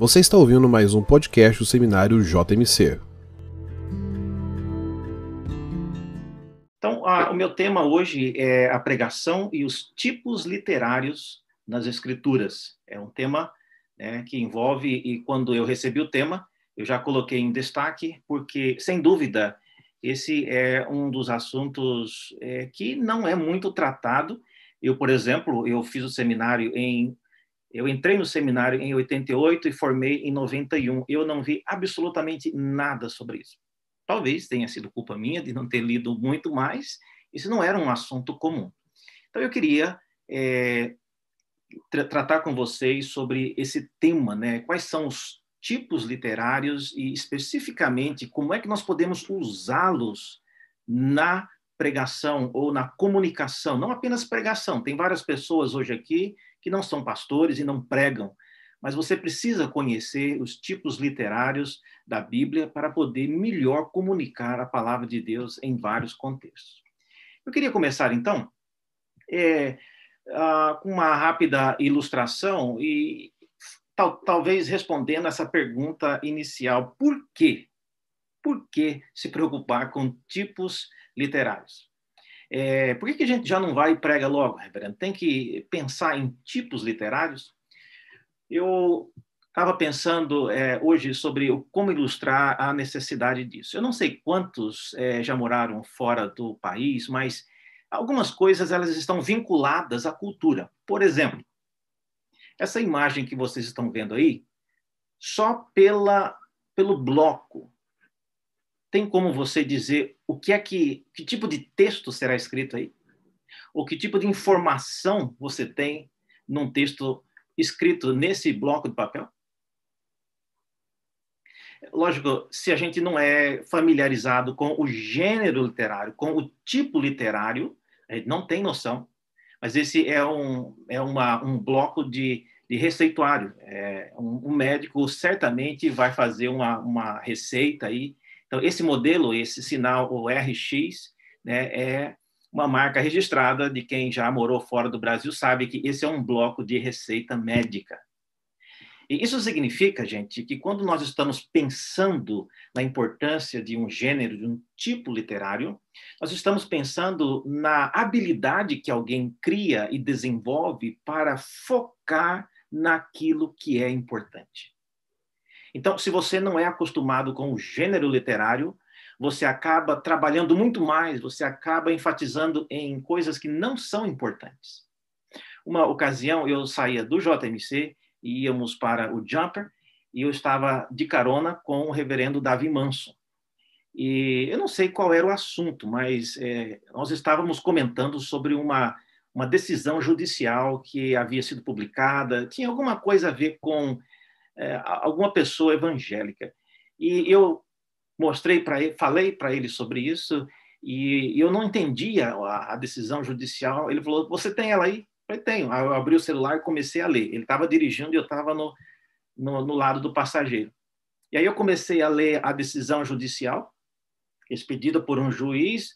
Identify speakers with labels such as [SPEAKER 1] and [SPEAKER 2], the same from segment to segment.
[SPEAKER 1] Você está ouvindo mais um podcast do Seminário JMC.
[SPEAKER 2] Então, a, o meu tema hoje é a pregação e os tipos literários nas Escrituras. É um tema né, que envolve, e quando eu recebi o tema, eu já coloquei em destaque, porque, sem dúvida, esse é um dos assuntos é, que não é muito tratado. Eu, por exemplo, eu fiz o seminário em eu entrei no seminário em 88 e formei em 91. Eu não vi absolutamente nada sobre isso. Talvez tenha sido culpa minha de não ter lido muito mais. Isso não era um assunto comum. Então, eu queria é, tra tratar com vocês sobre esse tema, né? Quais são os tipos literários e, especificamente, como é que nós podemos usá-los na pregação ou na comunicação, não apenas pregação. Tem várias pessoas hoje aqui que não são pastores e não pregam, mas você precisa conhecer os tipos literários da Bíblia para poder melhor comunicar a palavra de Deus em vários contextos. Eu queria começar, então, é, uh, com uma rápida ilustração e tal, talvez respondendo essa pergunta inicial: por quê? Por que se preocupar com tipos literários? É, por que, que a gente já não vai e prega logo, reverendo? Tem que pensar em tipos literários? Eu estava pensando é, hoje sobre como ilustrar a necessidade disso. Eu não sei quantos é, já moraram fora do país, mas algumas coisas elas estão vinculadas à cultura. Por exemplo, essa imagem que vocês estão vendo aí, só pela, pelo bloco tem como você dizer o que é que, que tipo de texto será escrito aí? Ou que tipo de informação você tem num texto escrito nesse bloco de papel? Lógico, se a gente não é familiarizado com o gênero literário, com o tipo literário, a gente não tem noção. Mas esse é um, é uma, um bloco de, de receituário. É, um, um médico certamente vai fazer uma, uma receita aí então, esse modelo, esse sinal, o RX, né, é uma marca registrada de quem já morou fora do Brasil sabe que esse é um bloco de receita médica. E isso significa, gente, que quando nós estamos pensando na importância de um gênero, de um tipo literário, nós estamos pensando na habilidade que alguém cria e desenvolve para focar naquilo que é importante. Então, se você não é acostumado com o gênero literário, você acaba trabalhando muito mais, você acaba enfatizando em coisas que não são importantes. Uma ocasião, eu saía do JMC e íamos para o Jumper, e eu estava de carona com o reverendo Davi Manson. E eu não sei qual era o assunto, mas é, nós estávamos comentando sobre uma, uma decisão judicial que havia sido publicada, tinha alguma coisa a ver com é, alguma pessoa evangélica. E eu mostrei para ele, falei para ele sobre isso, e eu não entendia a, a, decisão judicial. Ele falou: Você tem ela aí? Eu falei: Tenho. Aí eu abri o celular e comecei a ler. Ele estava dirigindo e eu estava no, no, no lado do passageiro. E aí eu comecei a ler a decisão judicial, expedida por um juiz,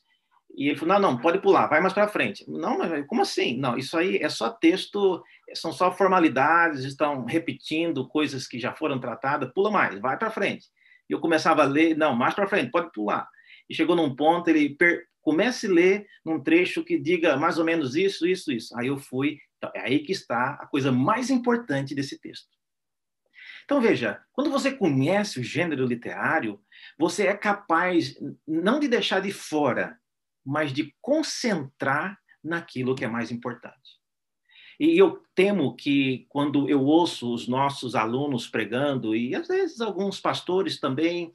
[SPEAKER 2] e ele falou: não, não, pode pular, vai mais para frente. Não, mas como assim? Não, isso aí é só texto, são só formalidades, estão repetindo coisas que já foram tratadas, pula mais, vai para frente. E eu começava a ler, não, mais para frente, pode pular. E chegou num ponto, ele per... comece a ler num trecho que diga mais ou menos isso, isso, isso. Aí eu fui, então, é aí que está a coisa mais importante desse texto. Então, veja, quando você conhece o gênero literário, você é capaz não de deixar de fora mas de concentrar naquilo que é mais importante. E eu temo que quando eu ouço os nossos alunos pregando, e às vezes alguns pastores também,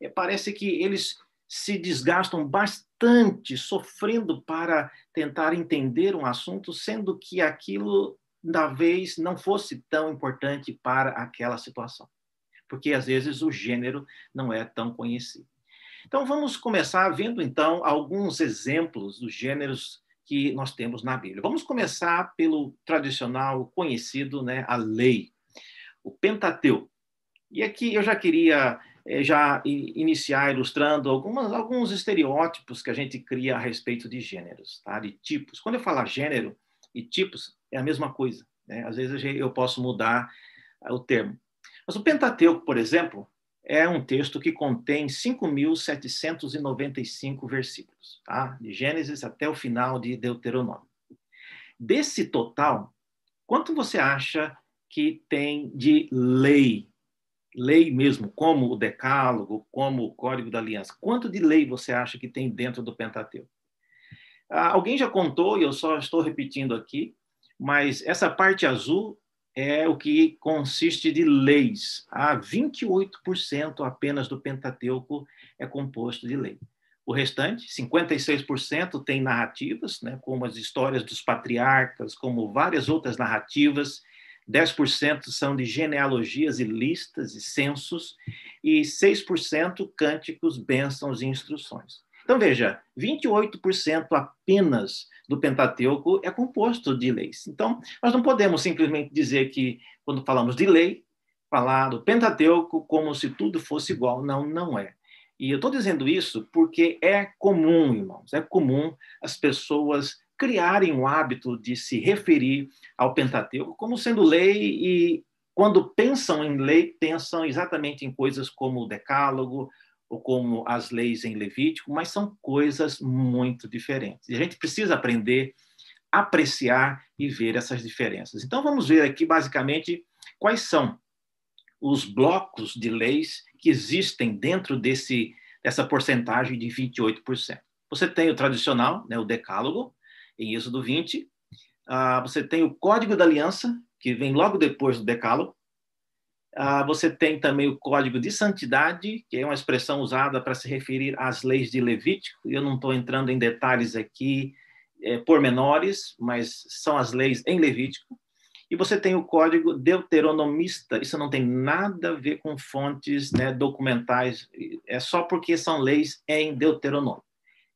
[SPEAKER 2] é, parece que eles se desgastam bastante sofrendo para tentar entender um assunto, sendo que aquilo, da vez, não fosse tão importante para aquela situação. Porque às vezes o gênero não é tão conhecido. Então, vamos começar vendo, então, alguns exemplos dos gêneros que nós temos na Bíblia. Vamos começar pelo tradicional conhecido, né, a lei, o Pentateuco. E aqui eu já queria eh, já iniciar ilustrando algumas, alguns estereótipos que a gente cria a respeito de gêneros, tá? de tipos. Quando eu falar gênero e tipos, é a mesma coisa. Né? Às vezes eu posso mudar o termo. Mas o Pentateuco, por exemplo, é um texto que contém 5.795 versículos, tá? de Gênesis até o final de Deuteronômio. Desse total, quanto você acha que tem de lei? Lei mesmo, como o Decálogo, como o Código da Aliança. Quanto de lei você acha que tem dentro do Pentateuco? Ah, alguém já contou, e eu só estou repetindo aqui, mas essa parte azul é o que consiste de leis. Ah, 28% apenas do Pentateuco é composto de lei. O restante, 56%, tem narrativas, né, como as histórias dos patriarcas, como várias outras narrativas. 10% são de genealogias e listas e censos, e 6% cânticos, bênçãos e instruções. Então, veja, 28% apenas do Pentateuco é composto de leis. Então, nós não podemos simplesmente dizer que, quando falamos de lei, falar do Pentateuco como se tudo fosse igual. Não, não é. E eu estou dizendo isso porque é comum, irmãos, é comum as pessoas criarem o hábito de se referir ao Pentateuco como sendo lei e, quando pensam em lei, pensam exatamente em coisas como o Decálogo, ou como as leis em Levítico, mas são coisas muito diferentes. E a gente precisa aprender a apreciar e ver essas diferenças. Então vamos ver aqui basicamente quais são os blocos de leis que existem dentro desse dessa porcentagem de 28%. Você tem o tradicional, né, o decálogo, em Êxodo 20. Uh, ah, você tem o Código da Aliança, que vem logo depois do decálogo. Ah, você tem também o Código de Santidade, que é uma expressão usada para se referir às leis de Levítico. Eu não estou entrando em detalhes aqui é, pormenores, mas são as leis em Levítico. E você tem o Código Deuteronomista. Isso não tem nada a ver com fontes né, documentais, é só porque são leis em Deuteronômio.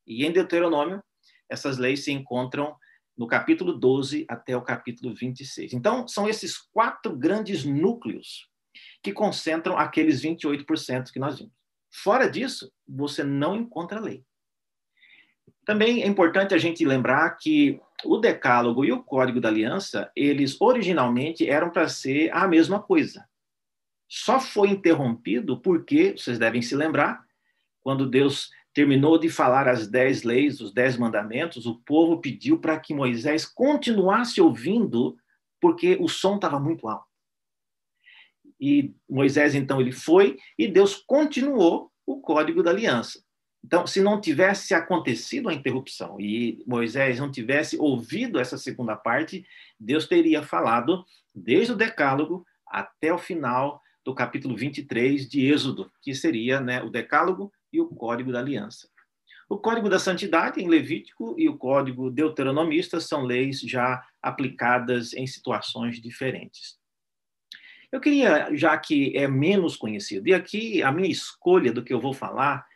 [SPEAKER 2] E em Deuteronômio, essas leis se encontram no capítulo 12 até o capítulo 26. Então, são esses quatro grandes núcleos que concentram aqueles 28% que nós vimos. Fora disso, você não encontra lei. Também é importante a gente lembrar que o Decálogo e o Código da Aliança, eles originalmente eram para ser a mesma coisa. Só foi interrompido porque, vocês devem se lembrar, quando Deus terminou de falar as dez leis, os dez mandamentos, o povo pediu para que Moisés continuasse ouvindo, porque o som estava muito alto. E Moisés, então, ele foi e Deus continuou o código da aliança. Então, se não tivesse acontecido a interrupção e Moisés não tivesse ouvido essa segunda parte, Deus teria falado desde o Decálogo até o final do capítulo 23 de Êxodo, que seria né, o Decálogo e o Código da Aliança. O Código da Santidade, em Levítico, e o Código Deuteronomista são leis já aplicadas em situações diferentes. Eu queria, já que é menos conhecido, e aqui a minha escolha do que eu vou falar,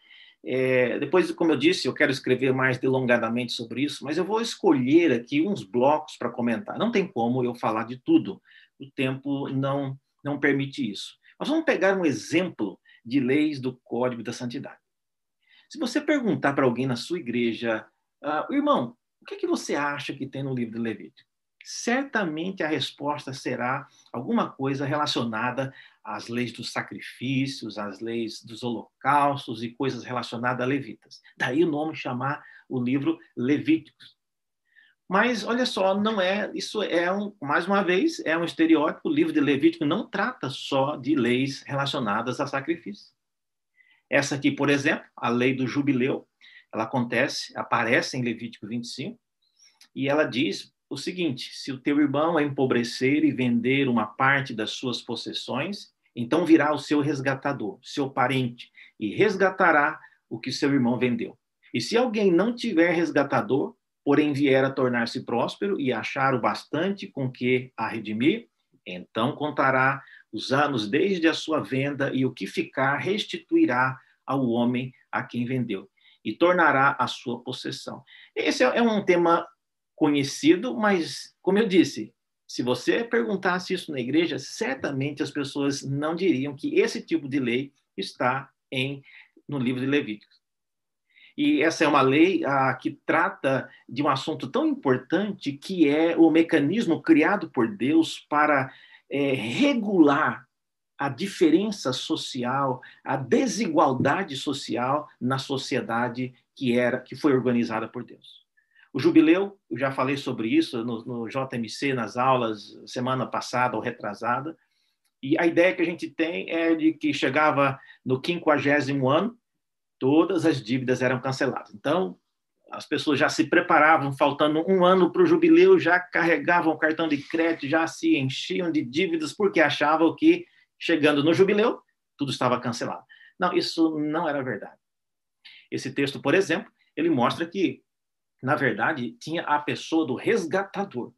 [SPEAKER 2] é, depois, como eu disse, eu quero escrever mais delongadamente sobre isso, mas eu vou escolher aqui uns blocos para comentar. Não tem como eu falar de tudo, o tempo não, não permite isso. Mas vamos pegar um exemplo de leis do Código da Santidade. Se você perguntar para alguém na sua igreja, ah, irmão, o que, é que você acha que tem no livro de Levítico? Certamente a resposta será alguma coisa relacionada às leis dos sacrifícios, às leis dos holocaustos e coisas relacionadas a levitas. Daí o nome chamar o livro Levíticos. Mas olha só, não é, isso é um, mais uma vez, é um estereótipo. O livro de Levítico não trata só de leis relacionadas a sacrifício. Essa aqui, por exemplo, a lei do jubileu, ela acontece, aparece em Levítico 25, e ela diz o seguinte: se o teu irmão empobrecer e vender uma parte das suas possessões, então virá o seu resgatador, seu parente, e resgatará o que seu irmão vendeu. E se alguém não tiver resgatador, porém vier a tornar-se próspero e achar o bastante com que a redimir, então contará os anos desde a sua venda e o que ficar restituirá ao homem a quem vendeu e tornará a sua possessão. Esse é um tema conhecido, mas, como eu disse, se você perguntasse isso na igreja, certamente as pessoas não diriam que esse tipo de lei está em no livro de Levíticos. E essa é uma lei ah, que trata de um assunto tão importante que é o mecanismo criado por Deus para é, regular a diferença social, a desigualdade social na sociedade que era que foi organizada por Deus. O jubileu, eu já falei sobre isso no, no JMC nas aulas semana passada ou retrasada, e a ideia que a gente tem é de que chegava no quinquagésimo ano, todas as dívidas eram canceladas. Então, as pessoas já se preparavam, faltando um ano para o jubileu, já carregavam o cartão de crédito, já se enchiam de dívidas, porque achavam que, chegando no jubileu, tudo estava cancelado. Não, isso não era verdade. Esse texto, por exemplo, ele mostra que, na verdade, tinha a pessoa do resgatador.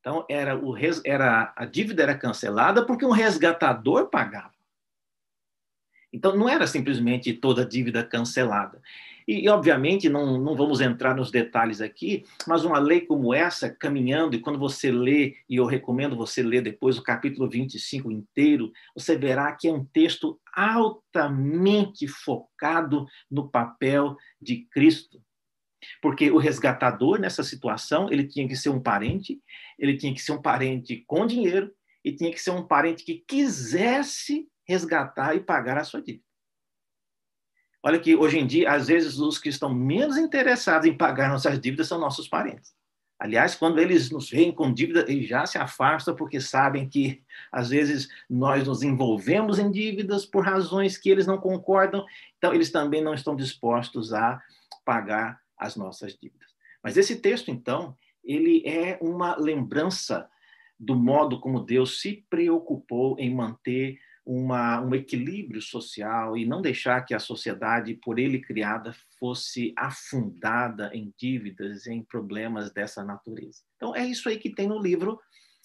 [SPEAKER 2] Então, era o res, era a dívida era cancelada porque um resgatador pagava. Então, não era simplesmente toda dívida cancelada. E, e, obviamente, não, não vamos entrar nos detalhes aqui, mas uma lei como essa, caminhando, e quando você lê, e eu recomendo você ler depois o capítulo 25 inteiro, você verá que é um texto altamente focado no papel de Cristo. Porque o resgatador, nessa situação, ele tinha que ser um parente, ele tinha que ser um parente com dinheiro, e tinha que ser um parente que quisesse resgatar e pagar a sua dívida. Olha que hoje em dia, às vezes, os que estão menos interessados em pagar nossas dívidas são nossos parentes. Aliás, quando eles nos veem com dívida, eles já se afastam porque sabem que, às vezes, nós nos envolvemos em dívidas por razões que eles não concordam, então, eles também não estão dispostos a pagar as nossas dívidas. Mas esse texto, então, ele é uma lembrança do modo como Deus se preocupou em manter uma, um equilíbrio social e não deixar que a sociedade, por ele criada, fosse afundada em dívidas, em problemas dessa natureza. Então, é isso aí que tem no livro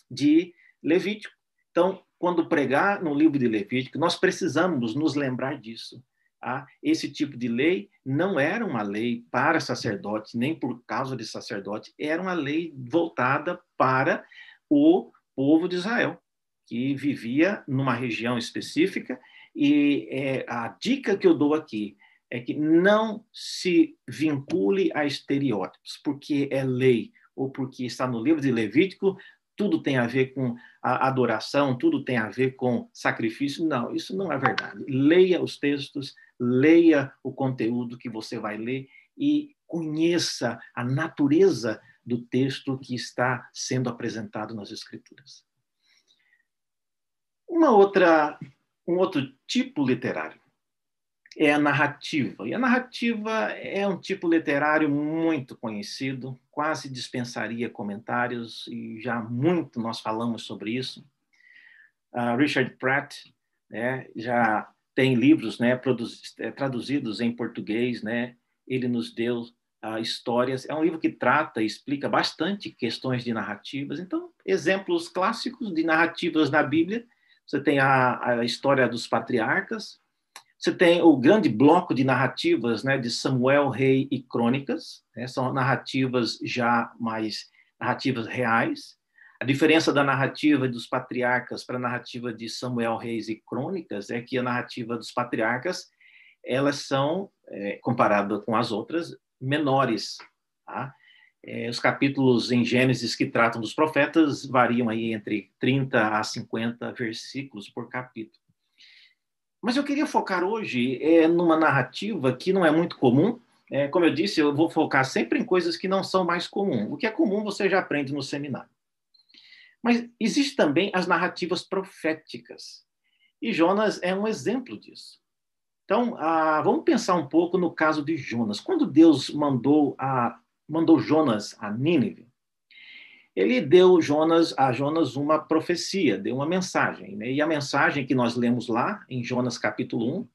[SPEAKER 2] de Levítico. Então, quando pregar no livro de Levítico, nós precisamos nos lembrar disso. Tá? Esse tipo de lei não era uma lei para sacerdote, nem por causa de sacerdote, era uma lei voltada para o povo de Israel que vivia numa região específica, e é, a dica que eu dou aqui é que não se vincule a estereótipos, porque é lei ou porque está no livro de Levítico, tudo tem a ver com a adoração, tudo tem a ver com sacrifício. Não, isso não é verdade. Leia os textos, leia o conteúdo que você vai ler e conheça a natureza do texto que está sendo apresentado nas Escrituras. Uma outra, um outro tipo literário é a narrativa. E a narrativa é um tipo literário muito conhecido, quase dispensaria comentários, e já muito nós falamos sobre isso. Uh, Richard Pratt né, já tem livros né, é, traduzidos em português, né, ele nos deu uh, histórias. É um livro que trata e explica bastante questões de narrativas. Então, exemplos clássicos de narrativas na Bíblia você tem a, a história dos patriarcas, você tem o grande bloco de narrativas né, de Samuel, Rei e Crônicas, né, são narrativas já mais narrativas reais. A diferença da narrativa dos patriarcas para a narrativa de Samuel, Reis e Crônicas é que a narrativa dos patriarcas elas são, é, comparada com as outras, menores. Tá? É, os capítulos em Gênesis que tratam dos profetas variam aí entre 30 a 50 versículos por capítulo. Mas eu queria focar hoje é, numa narrativa que não é muito comum. É, como eu disse, eu vou focar sempre em coisas que não são mais comuns. O que é comum você já aprende no seminário. Mas existem também as narrativas proféticas. E Jonas é um exemplo disso. Então, ah, vamos pensar um pouco no caso de Jonas. Quando Deus mandou a mandou Jonas a Nínive, ele deu Jonas a Jonas uma profecia, deu uma mensagem. Né? E a mensagem que nós lemos lá, em Jonas capítulo 1,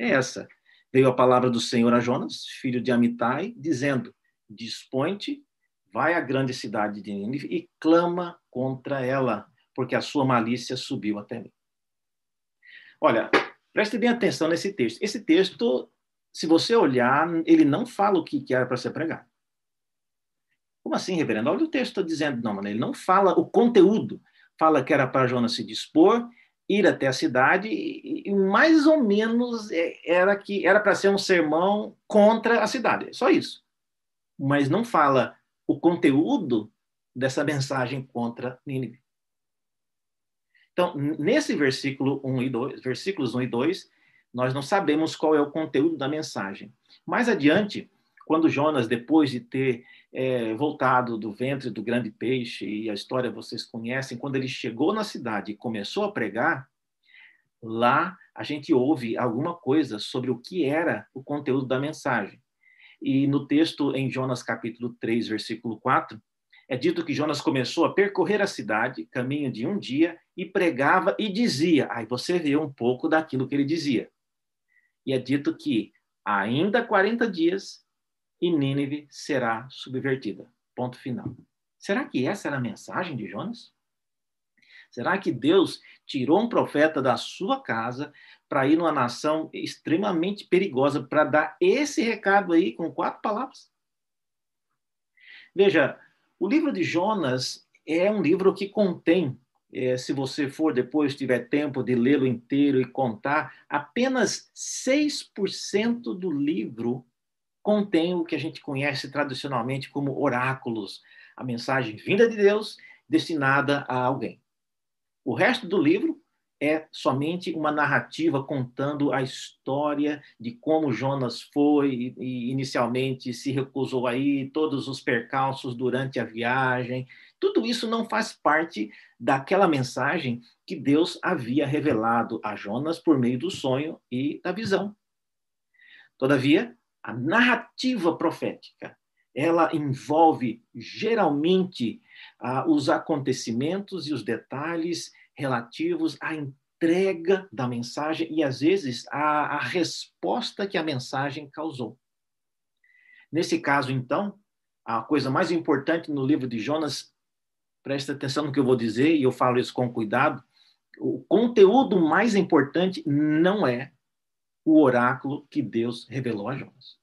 [SPEAKER 2] é essa. Veio a palavra do Senhor a Jonas, filho de Amitai, dizendo: Dispõe-te, vai à grande cidade de Nínive e clama contra ela, porque a sua malícia subiu até mim. Olha, preste bem atenção nesse texto. Esse texto, se você olhar, ele não fala o que era para ser pregado. Como assim, reverendo? Olha o texto está dizendo. Não, mano, ele não fala o conteúdo. Fala que era para Jonas se dispor, ir até a cidade, e, e mais ou menos é, era que era para ser um sermão contra a cidade. Só isso. Mas não fala o conteúdo dessa mensagem contra Nínive. Então, nesse versículo 1 e 2, versículos 1 e 2, nós não sabemos qual é o conteúdo da mensagem. Mais adiante, quando Jonas, depois de ter é, voltado do ventre do grande peixe, e a história vocês conhecem, quando ele chegou na cidade e começou a pregar, lá a gente ouve alguma coisa sobre o que era o conteúdo da mensagem. E no texto em Jonas capítulo 3, versículo 4, é dito que Jonas começou a percorrer a cidade, caminho de um dia, e pregava e dizia. Aí você vê um pouco daquilo que ele dizia. E é dito que ainda 40 dias e Nínive será subvertida. Ponto final. Será que essa era a mensagem de Jonas? Será que Deus tirou um profeta da sua casa para ir numa nação extremamente perigosa para dar esse recado aí com quatro palavras? Veja, o livro de Jonas é um livro que contém, é, se você for depois tiver tempo de lê-lo inteiro e contar, apenas 6% do livro contém o que a gente conhece tradicionalmente como oráculos, a mensagem vinda de Deus destinada a alguém. O resto do livro é somente uma narrativa contando a história de como Jonas foi e inicialmente se recusou aí, todos os percalços durante a viagem. Tudo isso não faz parte daquela mensagem que Deus havia revelado a Jonas por meio do sonho e da visão. Todavia, a narrativa profética, ela envolve geralmente ah, os acontecimentos e os detalhes relativos à entrega da mensagem e, às vezes, à, à resposta que a mensagem causou. Nesse caso, então, a coisa mais importante no livro de Jonas, presta atenção no que eu vou dizer e eu falo isso com cuidado, o conteúdo mais importante não é o oráculo que Deus revelou a Jonas.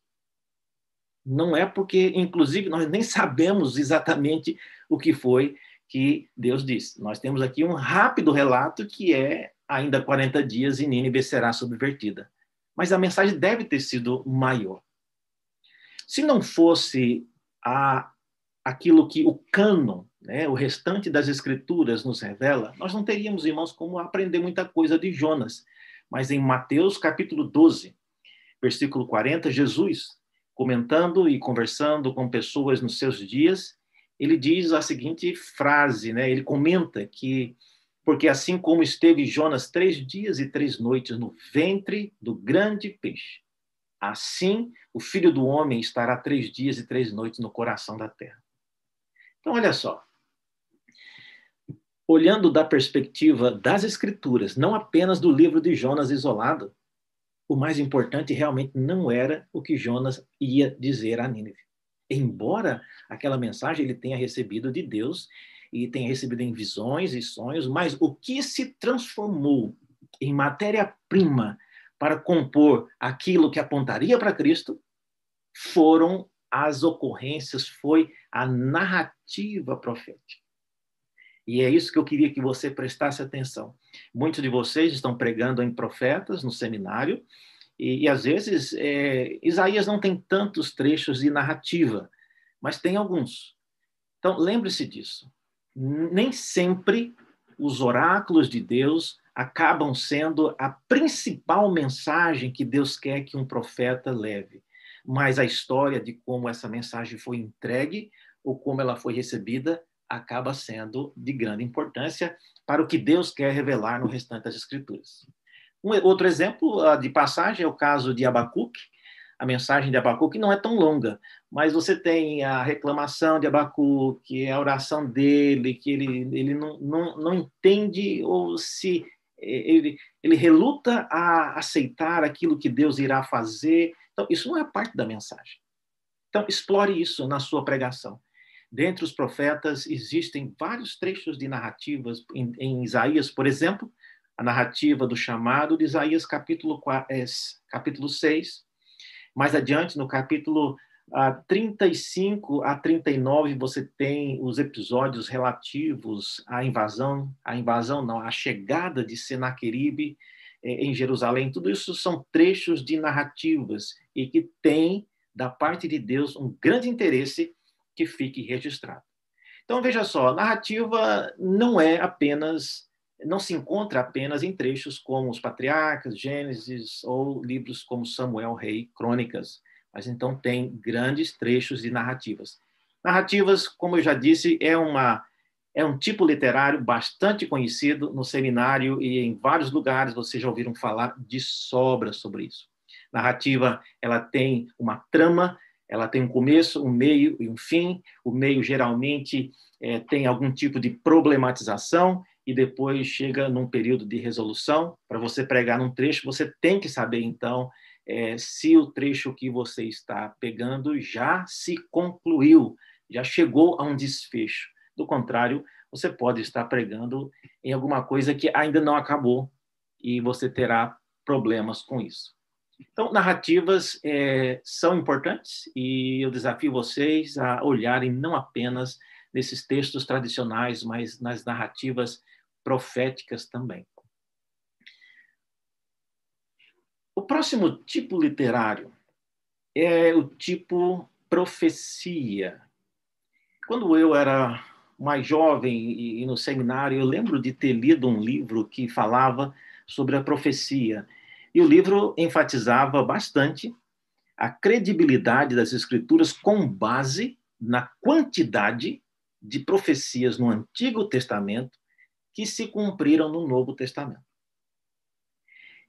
[SPEAKER 2] Não é porque, inclusive, nós nem sabemos exatamente o que foi que Deus disse. Nós temos aqui um rápido relato que é ainda 40 dias e Nínive será subvertida. Mas a mensagem deve ter sido maior. Se não fosse a, aquilo que o cânon, né, o restante das escrituras nos revela, nós não teríamos, irmãos, como aprender muita coisa de Jonas. Mas em Mateus capítulo 12, versículo 40, Jesus, comentando e conversando com pessoas nos seus dias, ele diz a seguinte frase, né? Ele comenta que porque assim como esteve Jonas três dias e três noites no ventre do grande peixe, assim o Filho do Homem estará três dias e três noites no coração da terra. Então, olha só. Olhando da perspectiva das Escrituras, não apenas do livro de Jonas isolado, o mais importante realmente não era o que Jonas ia dizer a Nínive embora aquela mensagem ele tenha recebido de Deus e tenha recebido em visões e sonhos, mas o que se transformou em matéria-prima para compor aquilo que apontaria para Cristo foram as ocorrências, foi a narrativa profética. E é isso que eu queria que você prestasse atenção. Muitos de vocês estão pregando em profetas no seminário, e, e às vezes, é, Isaías não tem tantos trechos de narrativa, mas tem alguns. Então, lembre-se disso. Nem sempre os oráculos de Deus acabam sendo a principal mensagem que Deus quer que um profeta leve, mas a história de como essa mensagem foi entregue ou como ela foi recebida acaba sendo de grande importância para o que Deus quer revelar no restante das Escrituras. Um outro exemplo ah, de passagem é o caso de Abacuque. A mensagem de Abacuque não é tão longa, mas você tem a reclamação de Abacuque, a oração dele, que ele, ele não, não, não entende ou se eh, ele, ele reluta a aceitar aquilo que Deus irá fazer. Então, isso não é parte da mensagem. Então, explore isso na sua pregação. Dentre os profetas, existem vários trechos de narrativas, em, em Isaías, por exemplo, a narrativa do chamado de Isaías, capítulo, 4, é, capítulo 6. Mais adiante, no capítulo a 35 a 39 você tem os episódios relativos à invasão, a invasão não, a chegada de Senaqueribe é, em Jerusalém. Tudo isso são trechos de narrativas e que tem da parte de Deus um grande interesse que fique registrado. Então veja só, narrativa não é apenas não se encontra apenas em trechos como os Patriarcas, Gênesis ou livros como Samuel, Rei, Crônicas, mas então tem grandes trechos de narrativas. Narrativas, como eu já disse, é uma é um tipo literário bastante conhecido no seminário e em vários lugares vocês já ouviram falar de sobra sobre isso. Narrativa, ela tem uma trama, ela tem um começo, um meio e um fim. O meio geralmente é, tem algum tipo de problematização e depois chega num período de resolução. Para você pregar num trecho, você tem que saber então é, se o trecho que você está pegando já se concluiu, já chegou a um desfecho. Do contrário, você pode estar pregando em alguma coisa que ainda não acabou e você terá problemas com isso. Então, narrativas é, são importantes e eu desafio vocês a olharem não apenas nesses textos tradicionais, mas nas narrativas proféticas também. O próximo tipo literário é o tipo profecia. Quando eu era mais jovem e, no seminário, eu lembro de ter lido um livro que falava sobre a profecia. E o livro enfatizava bastante a credibilidade das escrituras com base na quantidade de profecias no Antigo Testamento que se cumpriram no Novo Testamento.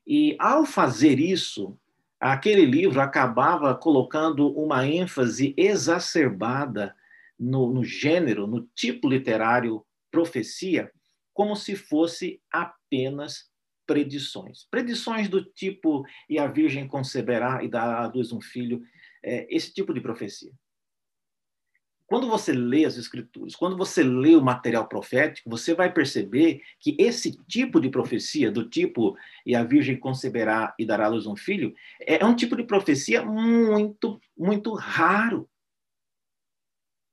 [SPEAKER 2] E ao fazer isso, aquele livro acabava colocando uma ênfase exacerbada no, no gênero, no tipo literário profecia, como se fosse apenas predições. Predições do tipo, e a Virgem conceberá e dará a luz um filho, é, esse tipo de profecia. Quando você lê as escrituras, quando você lê o material profético, você vai perceber que esse tipo de profecia, do tipo e a virgem conceberá e dará à luz um filho, é um tipo de profecia muito, muito raro.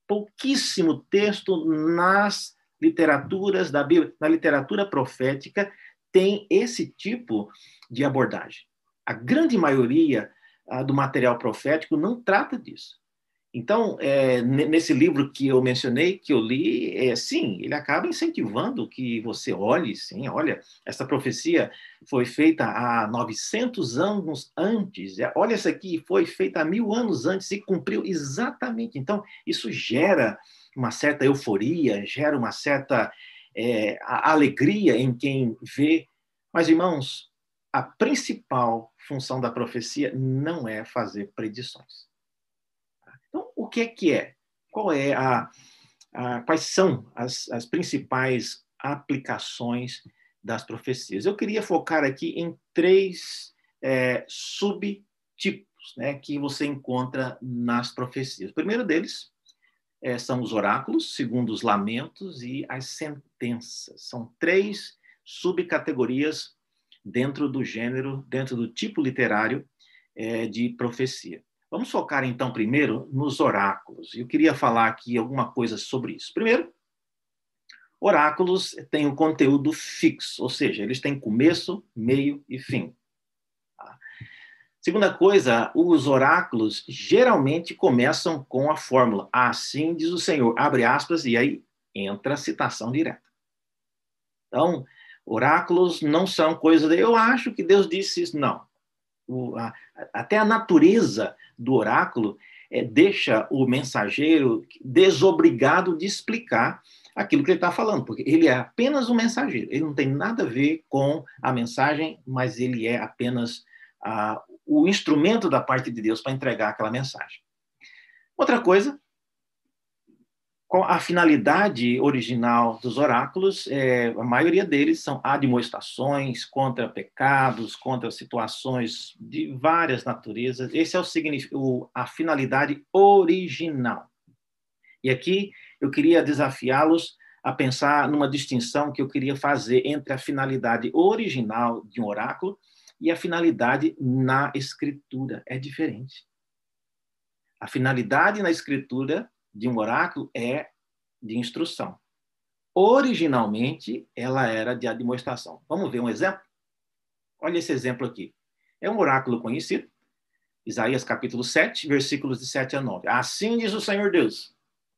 [SPEAKER 2] Pouquíssimo texto nas literaturas da Bíblia, na literatura profética, tem esse tipo de abordagem. A grande maioria ah, do material profético não trata disso. Então, é, nesse livro que eu mencionei, que eu li, é, sim, ele acaba incentivando que você olhe, sim, olha, essa profecia foi feita há 900 anos antes, é, olha essa aqui, foi feita há mil anos antes e cumpriu exatamente. Então, isso gera uma certa euforia, gera uma certa é, alegria em quem vê. Mas, irmãos, a principal função da profecia não é fazer predições o que é que é? Qual é a, a quais são as, as principais aplicações das profecias? Eu queria focar aqui em três é, subtipos né, que você encontra nas profecias. O primeiro deles é, são os oráculos, segundo os lamentos e as sentenças. São três subcategorias dentro do gênero, dentro do tipo literário é, de profecia. Vamos focar então primeiro nos oráculos. Eu queria falar aqui alguma coisa sobre isso. Primeiro, oráculos têm um conteúdo fixo, ou seja, eles têm começo, meio e fim. Segunda coisa, os oráculos geralmente começam com a fórmula assim diz o Senhor, abre aspas, e aí entra a citação direta. Então, oráculos não são coisa de eu acho que Deus disse isso, não. O, a, até a natureza do oráculo é, deixa o mensageiro desobrigado de explicar aquilo que ele está falando, porque ele é apenas um mensageiro, ele não tem nada a ver com a mensagem, mas ele é apenas ah, o instrumento da parte de Deus para entregar aquela mensagem. Outra coisa a finalidade original dos oráculos, é, a maioria deles são admoestações contra pecados, contra situações de várias naturezas. Esse é o, o a finalidade original. E aqui eu queria desafiá-los a pensar numa distinção que eu queria fazer entre a finalidade original de um oráculo e a finalidade na escritura. É diferente. A finalidade na escritura de um oráculo é de instrução. Originalmente, ela era de administração. Vamos ver um exemplo? Olha esse exemplo aqui. É um oráculo conhecido, Isaías capítulo 7, versículos de 7 a 9. Assim diz o Senhor Deus,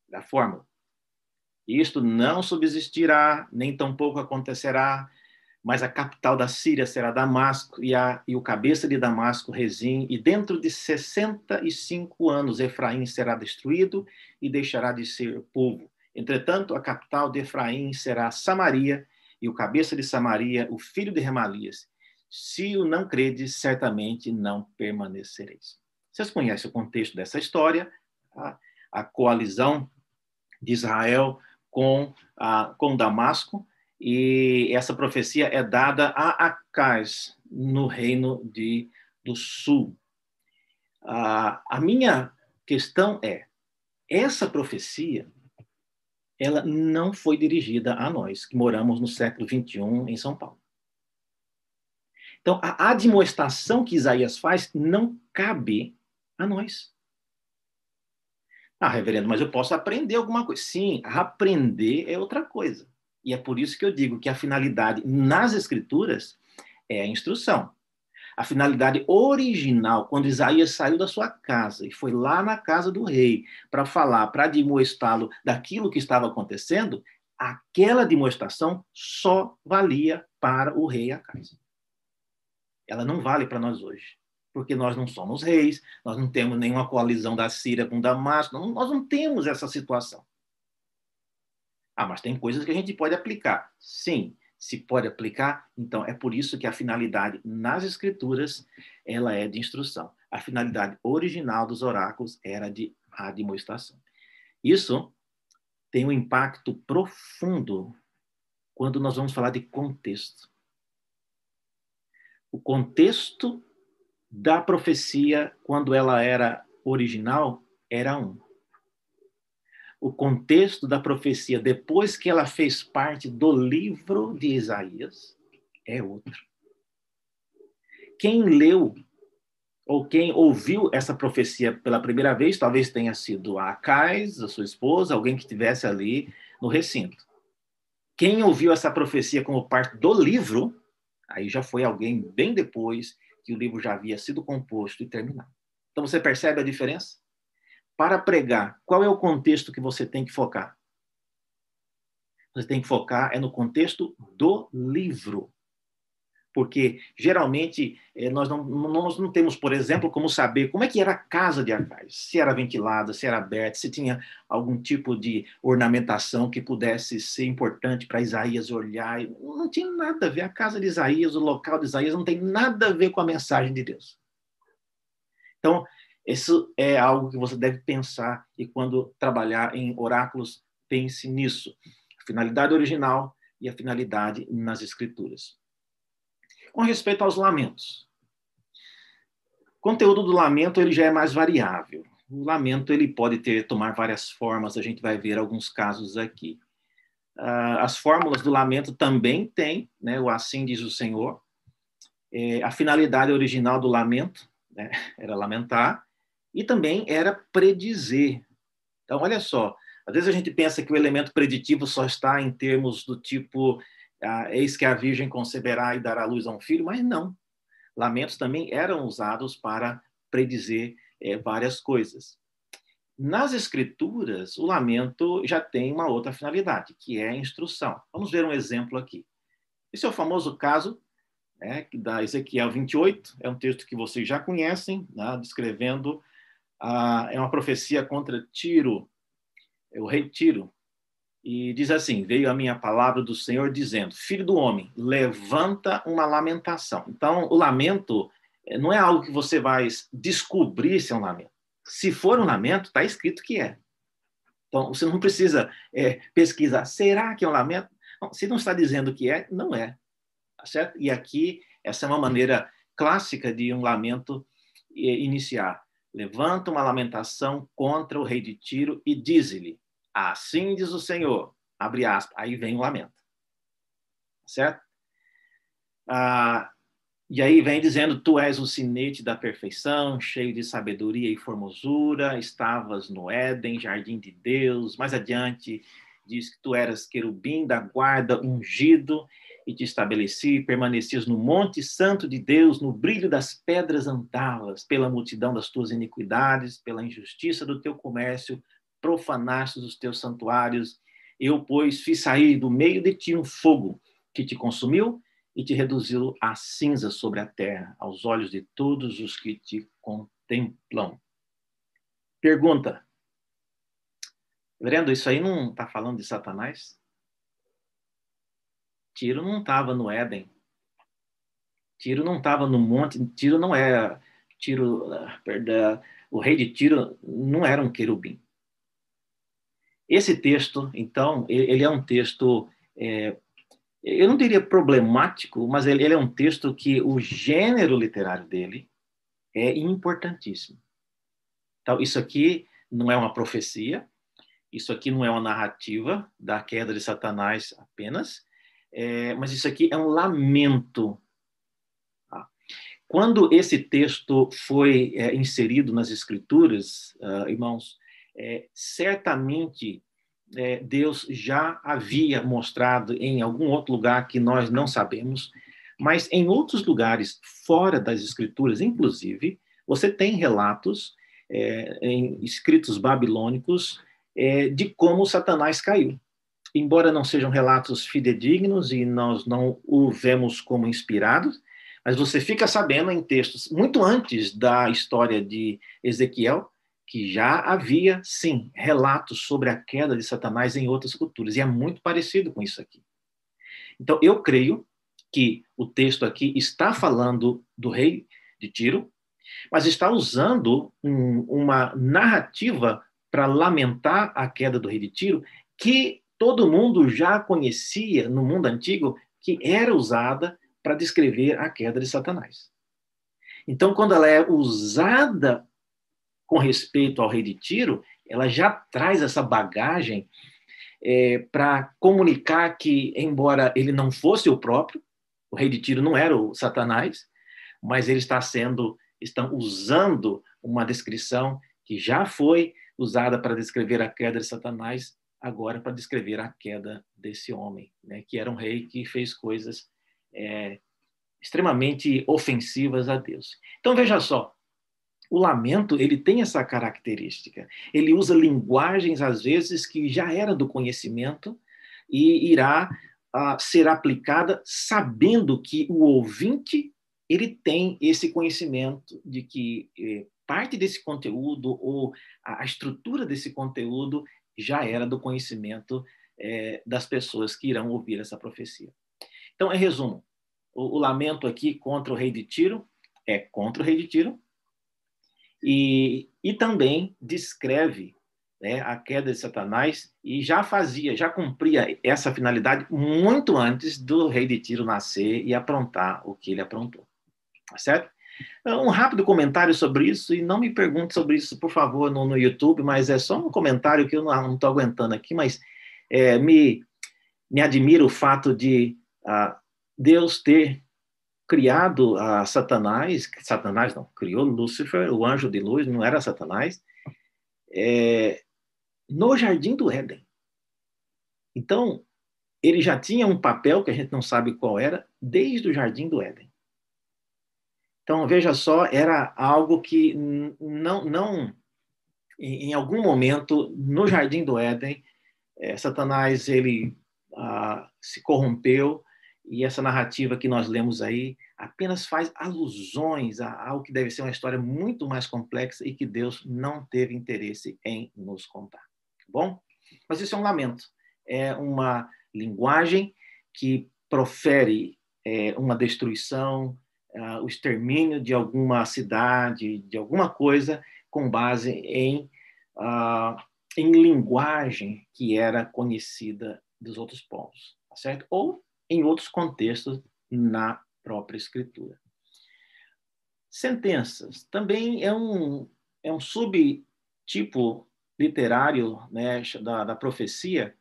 [SPEAKER 2] da fórmula. Isto não subsistirá, nem tampouco acontecerá, mas a capital da Síria será Damasco, e, a, e o cabeça de Damasco, Rezim, e dentro de 65 anos Efraim será destruído e deixará de ser povo. Entretanto, a capital de Efraim será Samaria, e o cabeça de Samaria, o filho de Remalias. Se o não credes, certamente não permanecereis. Vocês conhecem o contexto dessa história, a, a coalizão de Israel com, a, com Damasco, e essa profecia é dada a Acais, no reino de, do sul. a minha questão é, essa profecia, ela não foi dirigida a nós, que moramos no século 21 em São Paulo. Então, a admoestação que Isaías faz não cabe a nós. Ah, reverendo, mas eu posso aprender alguma coisa. Sim, aprender é outra coisa. E é por isso que eu digo que a finalidade nas Escrituras é a instrução. A finalidade original, quando Isaías saiu da sua casa e foi lá na casa do rei para falar, para demonstrá-lo daquilo que estava acontecendo, aquela demonstração só valia para o rei Acais. Ela não vale para nós hoje, porque nós não somos reis, nós não temos nenhuma coalizão da Síria com Damasco, nós não temos essa situação. Ah, mas tem coisas que a gente pode aplicar. Sim, se pode aplicar, então é por isso que a finalidade nas escrituras ela é de instrução. A finalidade original dos oráculos era de admoestação. Isso tem um impacto profundo quando nós vamos falar de contexto. O contexto da profecia, quando ela era original, era um o contexto da profecia depois que ela fez parte do livro de Isaías é outro. Quem leu ou quem ouviu essa profecia pela primeira vez, talvez tenha sido a Acais, a sua esposa, alguém que estivesse ali no recinto. Quem ouviu essa profecia como parte do livro, aí já foi alguém bem depois que o livro já havia sido composto e terminado. Então você percebe a diferença? Para pregar, qual é o contexto que você tem que focar? Você tem que focar é no contexto do livro. Porque, geralmente, eh, nós não, nós não temos, por exemplo, como saber como é que era a casa de Acais. Se era ventilada, se era aberta, se tinha algum tipo de ornamentação que pudesse ser importante para Isaías olhar. Não tinha nada a ver. A casa de Isaías, o local de Isaías, não tem nada a ver com a mensagem de Deus. Então, isso é algo que você deve pensar e quando trabalhar em oráculos, pense nisso. A finalidade original e a finalidade nas escrituras. Com respeito aos lamentos. O conteúdo do lamento ele já é mais variável. O lamento ele pode ter tomar várias formas, a gente vai ver alguns casos aqui. Uh, as fórmulas do lamento também tem, né, o assim diz o Senhor. É, a finalidade original do lamento né, era lamentar, e também era predizer. Então, olha só, às vezes a gente pensa que o elemento preditivo só está em termos do tipo ah, eis que a virgem conceberá e dará luz a um filho, mas não. Lamentos também eram usados para predizer é, várias coisas. Nas escrituras, o lamento já tem uma outra finalidade, que é a instrução. Vamos ver um exemplo aqui. Esse é o famoso caso né, da Ezequiel 28, é um texto que vocês já conhecem, né, descrevendo ah, é uma profecia contra Tiro, o rei Tiro. E diz assim: Veio a minha palavra do Senhor dizendo: Filho do homem, levanta uma lamentação. Então, o lamento eh, não é algo que você vai descobrir se é um lamento. Se for um lamento, está escrito que é. Então, você não precisa é, pesquisar. Será que é um lamento? Não, se não está dizendo que é, não é. Tá certo? E aqui, essa é uma maneira clássica de um lamento eh, iniciar levanta uma lamentação contra o rei de Tiro e diz-lhe: Assim diz o Senhor. Abre aspas. Aí vem o lamento. Certo? Ah, e aí vem dizendo: Tu és o sinete da perfeição, cheio de sabedoria e formosura, estavas no Éden, jardim de Deus. Mais adiante, diz que tu eras querubim da guarda ungido e te estabeleci, permanecias no monte santo de Deus, no brilho das pedras andavas, pela multidão das tuas iniquidades, pela injustiça do teu comércio, profanaste os teus santuários, Eu, pois, fiz sair do meio de ti um fogo que te consumiu e te reduziu a cinza sobre a terra, aos olhos de todos os que te contemplam. Pergunta: Vendo, isso aí não está falando de Satanás? Tiro não estava no Éden. Tiro não estava no monte. Tiro não era. Tiro, perdão, o rei de Tiro não era um querubim. Esse texto, então, ele é um texto, é, eu não diria problemático, mas ele, ele é um texto que o gênero literário dele é importantíssimo. Então, isso aqui não é uma profecia, isso aqui não é uma narrativa da queda de Satanás apenas, é, mas isso aqui é um lamento. Tá? Quando esse texto foi é, inserido nas Escrituras, uh, irmãos, é, certamente é, Deus já havia mostrado em algum outro lugar que nós não sabemos, mas em outros lugares fora das Escrituras, inclusive, você tem relatos é, em escritos babilônicos é, de como Satanás caiu. Embora não sejam relatos fidedignos e nós não o vemos como inspirados, mas você fica sabendo em textos muito antes da história de Ezequiel que já havia, sim, relatos sobre a queda de Satanás em outras culturas, e é muito parecido com isso aqui. Então, eu creio que o texto aqui está falando do rei de Tiro, mas está usando um, uma narrativa para lamentar a queda do rei de Tiro, que todo mundo já conhecia no mundo antigo, que era usada para descrever a queda de Satanás. Então, quando ela é usada com respeito ao rei de Tiro, ela já traz essa bagagem é, para comunicar que, embora ele não fosse o próprio, o rei de Tiro não era o Satanás, mas ele está sendo, estão usando uma descrição que já foi usada para descrever a queda de Satanás, agora para descrever a queda desse homem, né, que era um rei que fez coisas é, extremamente ofensivas a Deus. Então veja só, o lamento ele tem essa característica. Ele usa linguagens às vezes que já era do conhecimento e irá uh, ser aplicada sabendo que o ouvinte ele tem esse conhecimento de que eh, parte desse conteúdo ou a, a estrutura desse conteúdo já era do conhecimento é, das pessoas que irão ouvir essa profecia. Então, em resumo, o, o, lamento aqui contra o rei de Tiro é contra o rei de Tiro e, e também descreve né, a queda de Satanás e já fazia, já cumpria essa finalidade muito antes do rei de Tiro nascer e aprontar o que ele aprontou. Tá certo? Um rápido comentário sobre isso, e não me pergunte sobre isso, por favor, no, no YouTube, mas é só um comentário que eu não estou aguentando aqui, mas é, me, me admira o fato de ah, Deus ter criado a Satanás, Satanás não, criou Lúcifer, o anjo de luz, não era Satanás, é, no jardim do Éden. Então, ele já tinha um papel que a gente não sabe qual era, desde o jardim do Éden. Então, veja só, era algo que não, não em algum momento, no Jardim do Éden, é, Satanás ele ah, se corrompeu e essa narrativa que nós lemos aí apenas faz alusões a algo que deve ser uma história muito mais complexa e que Deus não teve interesse em nos contar. Tá bom? Mas isso é um lamento. É uma linguagem que profere é, uma destruição, uh, o extermínio de alguma cidade, de alguma coisa, com base em, uh, em linguagem que era conhecida dos outros povos, tá certo? Ou em outros contextos na própria escritura. Sentenças também é um, é um subtipo literário né, da, da profecia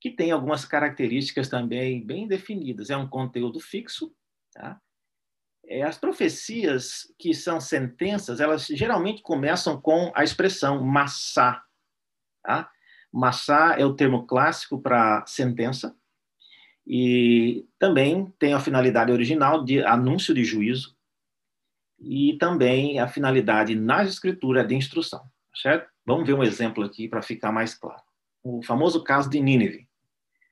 [SPEAKER 2] que tem algumas características também bem definidas. É um conteúdo fixo, tá? É, as profecias que são sentenças, elas geralmente começam com a expressão massá. Tá? Massá é o termo clássico para sentença e também tem a finalidade original de anúncio de juízo e também a finalidade na escritura de instrução, certo? Vamos ver um exemplo aqui para ficar mais claro. O famoso caso de Nínive,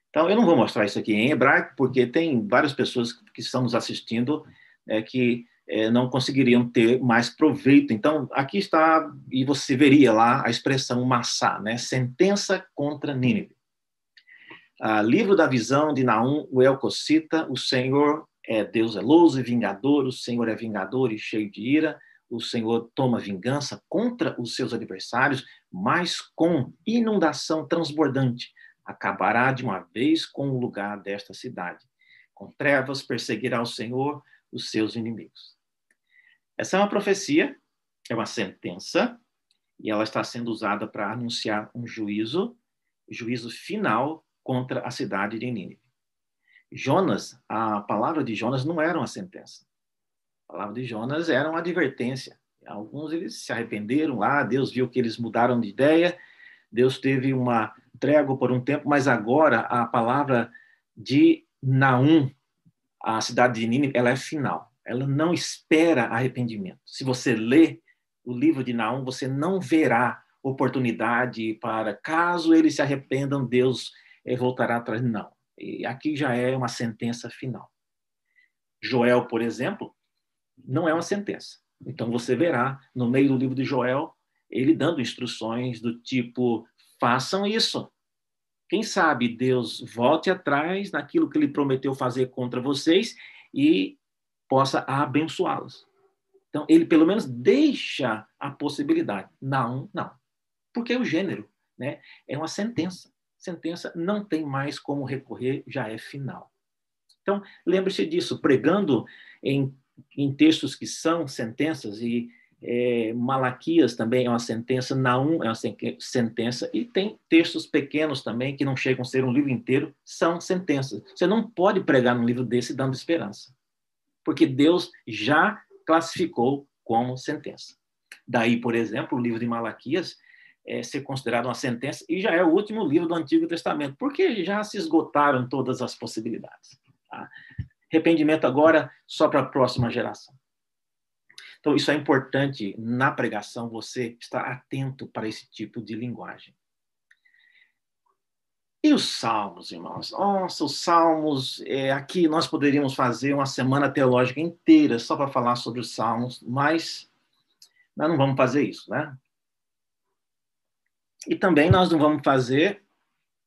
[SPEAKER 2] Então, eu não vou mostrar isso aqui em hebraico, porque tem várias pessoas que estão nos assistindo é, que é, não conseguiriam ter mais proveito. Então, aqui está, e você veria lá a expressão massá, né? sentença contra Nínive. Ah, livro da visão de Naum, o Elcocita, o Senhor é Deus zeloso e vingador, o Senhor é vingador e cheio de ira, o Senhor toma vingança contra os seus adversários, mas com inundação transbordante acabará de uma vez com o lugar desta cidade. Com trevas perseguirá o Senhor os seus inimigos. Essa é uma profecia, é uma sentença, e ela está sendo usada para anunciar um juízo, juízo final contra a cidade de Nínive. Jonas, a palavra de Jonas não era uma sentença. A palavra de Jonas era uma advertência. Alguns eles se arrependeram lá, Deus viu que eles mudaram de ideia, Deus teve uma trégua por um tempo, mas agora a palavra de Naum, a cidade de Nínive, ela é final. Ela não espera arrependimento. Se você lê o livro de Naum, você não verá oportunidade para, caso eles se arrependam, Deus eh, voltará atrás. Não. E aqui já é uma sentença final. Joel, por exemplo, não é uma sentença. Então você verá no meio do livro de Joel ele dando instruções do tipo façam isso. Quem sabe Deus volte atrás naquilo que ele prometeu fazer contra vocês e possa abençoá-los. Então, ele pelo menos deixa a possibilidade. Não, não. Porque é o gênero, né? É uma sentença. Sentença não tem mais como recorrer, já é final. Então, lembre-se disso, pregando em, em textos que são sentenças e é, Malaquias também é uma sentença, Naum é uma sentença, e tem textos pequenos também, que não chegam a ser um livro inteiro, são sentenças. Você não pode pregar num livro desse dando esperança, porque Deus já classificou como sentença. Daí, por exemplo, o livro de Malaquias é ser considerado uma sentença e já é o último livro do Antigo Testamento, porque já se esgotaram todas as possibilidades. Tá? Arrependimento agora só para a próxima geração. Então, isso é importante na pregação, você estar atento para esse tipo de linguagem. E os salmos, irmãos? Nossa, os salmos, é, aqui nós poderíamos fazer uma semana teológica inteira só para falar sobre os salmos, mas nós não vamos fazer isso, né? E também nós não vamos fazer,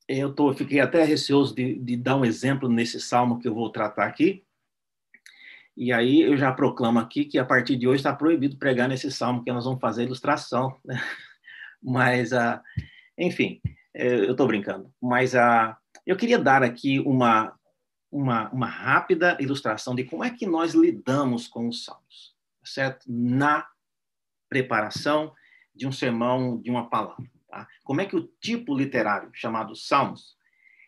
[SPEAKER 2] eu tô, fiquei até receoso de, de dar um exemplo nesse salmo que eu vou tratar aqui, e aí eu já proclamo aqui que a partir de hoje está proibido pregar nesse salmo, que nós vamos fazer ilustração. Né? Mas, uh, enfim, é, eu estou brincando. Mas uh, eu queria dar aqui uma, uma, uma rápida ilustração de como é que nós lidamos com os salmos, certo? Na preparação de um sermão, de uma palavra. Tá? Como é que o tipo literário chamado salmos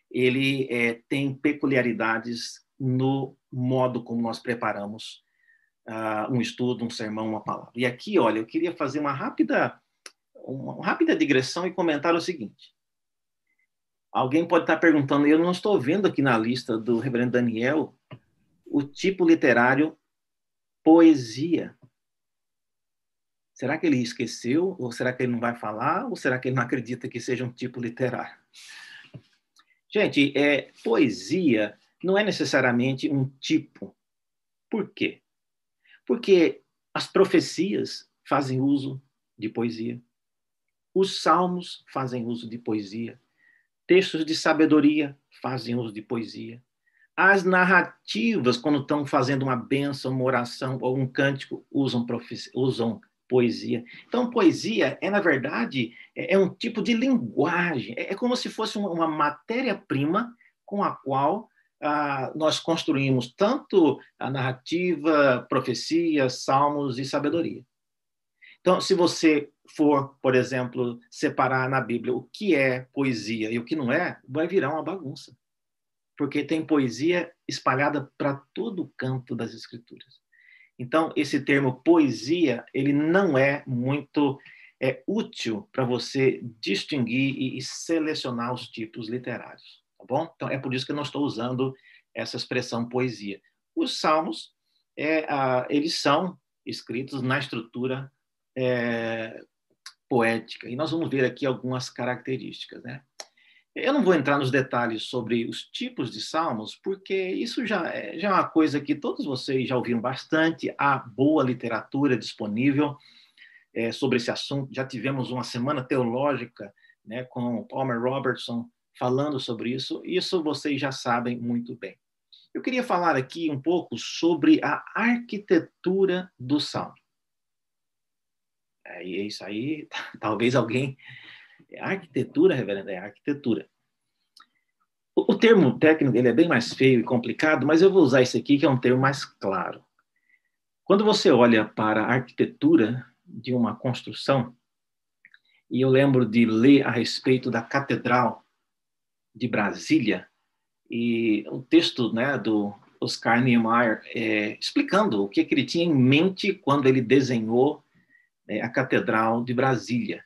[SPEAKER 2] ele é, tem peculiaridades no modo como nós preparamos uh, um estudo, um sermão, uma palavra. E aqui, olha, eu queria fazer uma rápida, uma rápida digressão e comentar o seguinte. Alguém pode estar perguntando, eu não estou vendo aqui na lista do reverendo Daniel o tipo literário poesia. Será que ele esqueceu? Ou será que ele não vai falar? Ou será que ele não acredita que seja um tipo literário? Gente, é, poesia não é necessariamente um tipo. Por quê? Porque as profecias fazem uso de poesia, os salmos fazem uso de poesia, textos de sabedoria fazem uso de poesia, as narrativas, quando estão fazendo uma benção, uma oração ou um cântico, usam, usam poesia. Então, poesia é, na verdade, é, é um tipo de linguagem, é, é como se fosse uma, matéria-prima com a qual nós construímos tanto a narrativa, profecia, salmos e sabedoria. Então, se você for, por exemplo, separar na Bíblia o que é poesia e o que não é, vai virar uma bagunça. Porque tem poesia espalhada para todo canto das escrituras. Então, esse termo poesia, ele não é muito é, útil para você distinguir e selecionar os tipos literários tá bom? Então, é por isso que eu não estou usando essa expressão poesia. Os salmos, é, a, eles são escritos na estrutura é, poética, e nós vamos ver aqui algumas características, né? Eu não vou entrar nos detalhes sobre os tipos de salmos, porque isso já é, já é uma coisa que todos vocês já ouviram bastante. Há boa literatura disponível é, sobre esse assunto. Já tivemos uma semana teológica né, com Palmer Robertson falando sobre isso. Isso vocês já sabem muito bem. Eu queria falar aqui um pouco sobre a arquitetura do salmo. É isso aí, talvez alguém. É arquitetura, reverendo, é arquitetura. O, termo técnico ele é bem mais feio e complicado, mas eu vou usar esse aqui, que é um termo mais claro. Quando você olha para a arquitetura de uma construção, e eu lembro de ler a respeito da Catedral de Brasília, e o texto né, do Oscar Niemeyer é, explicando o que, que, ele tinha em mente quando ele desenhou é, a Catedral de Brasília.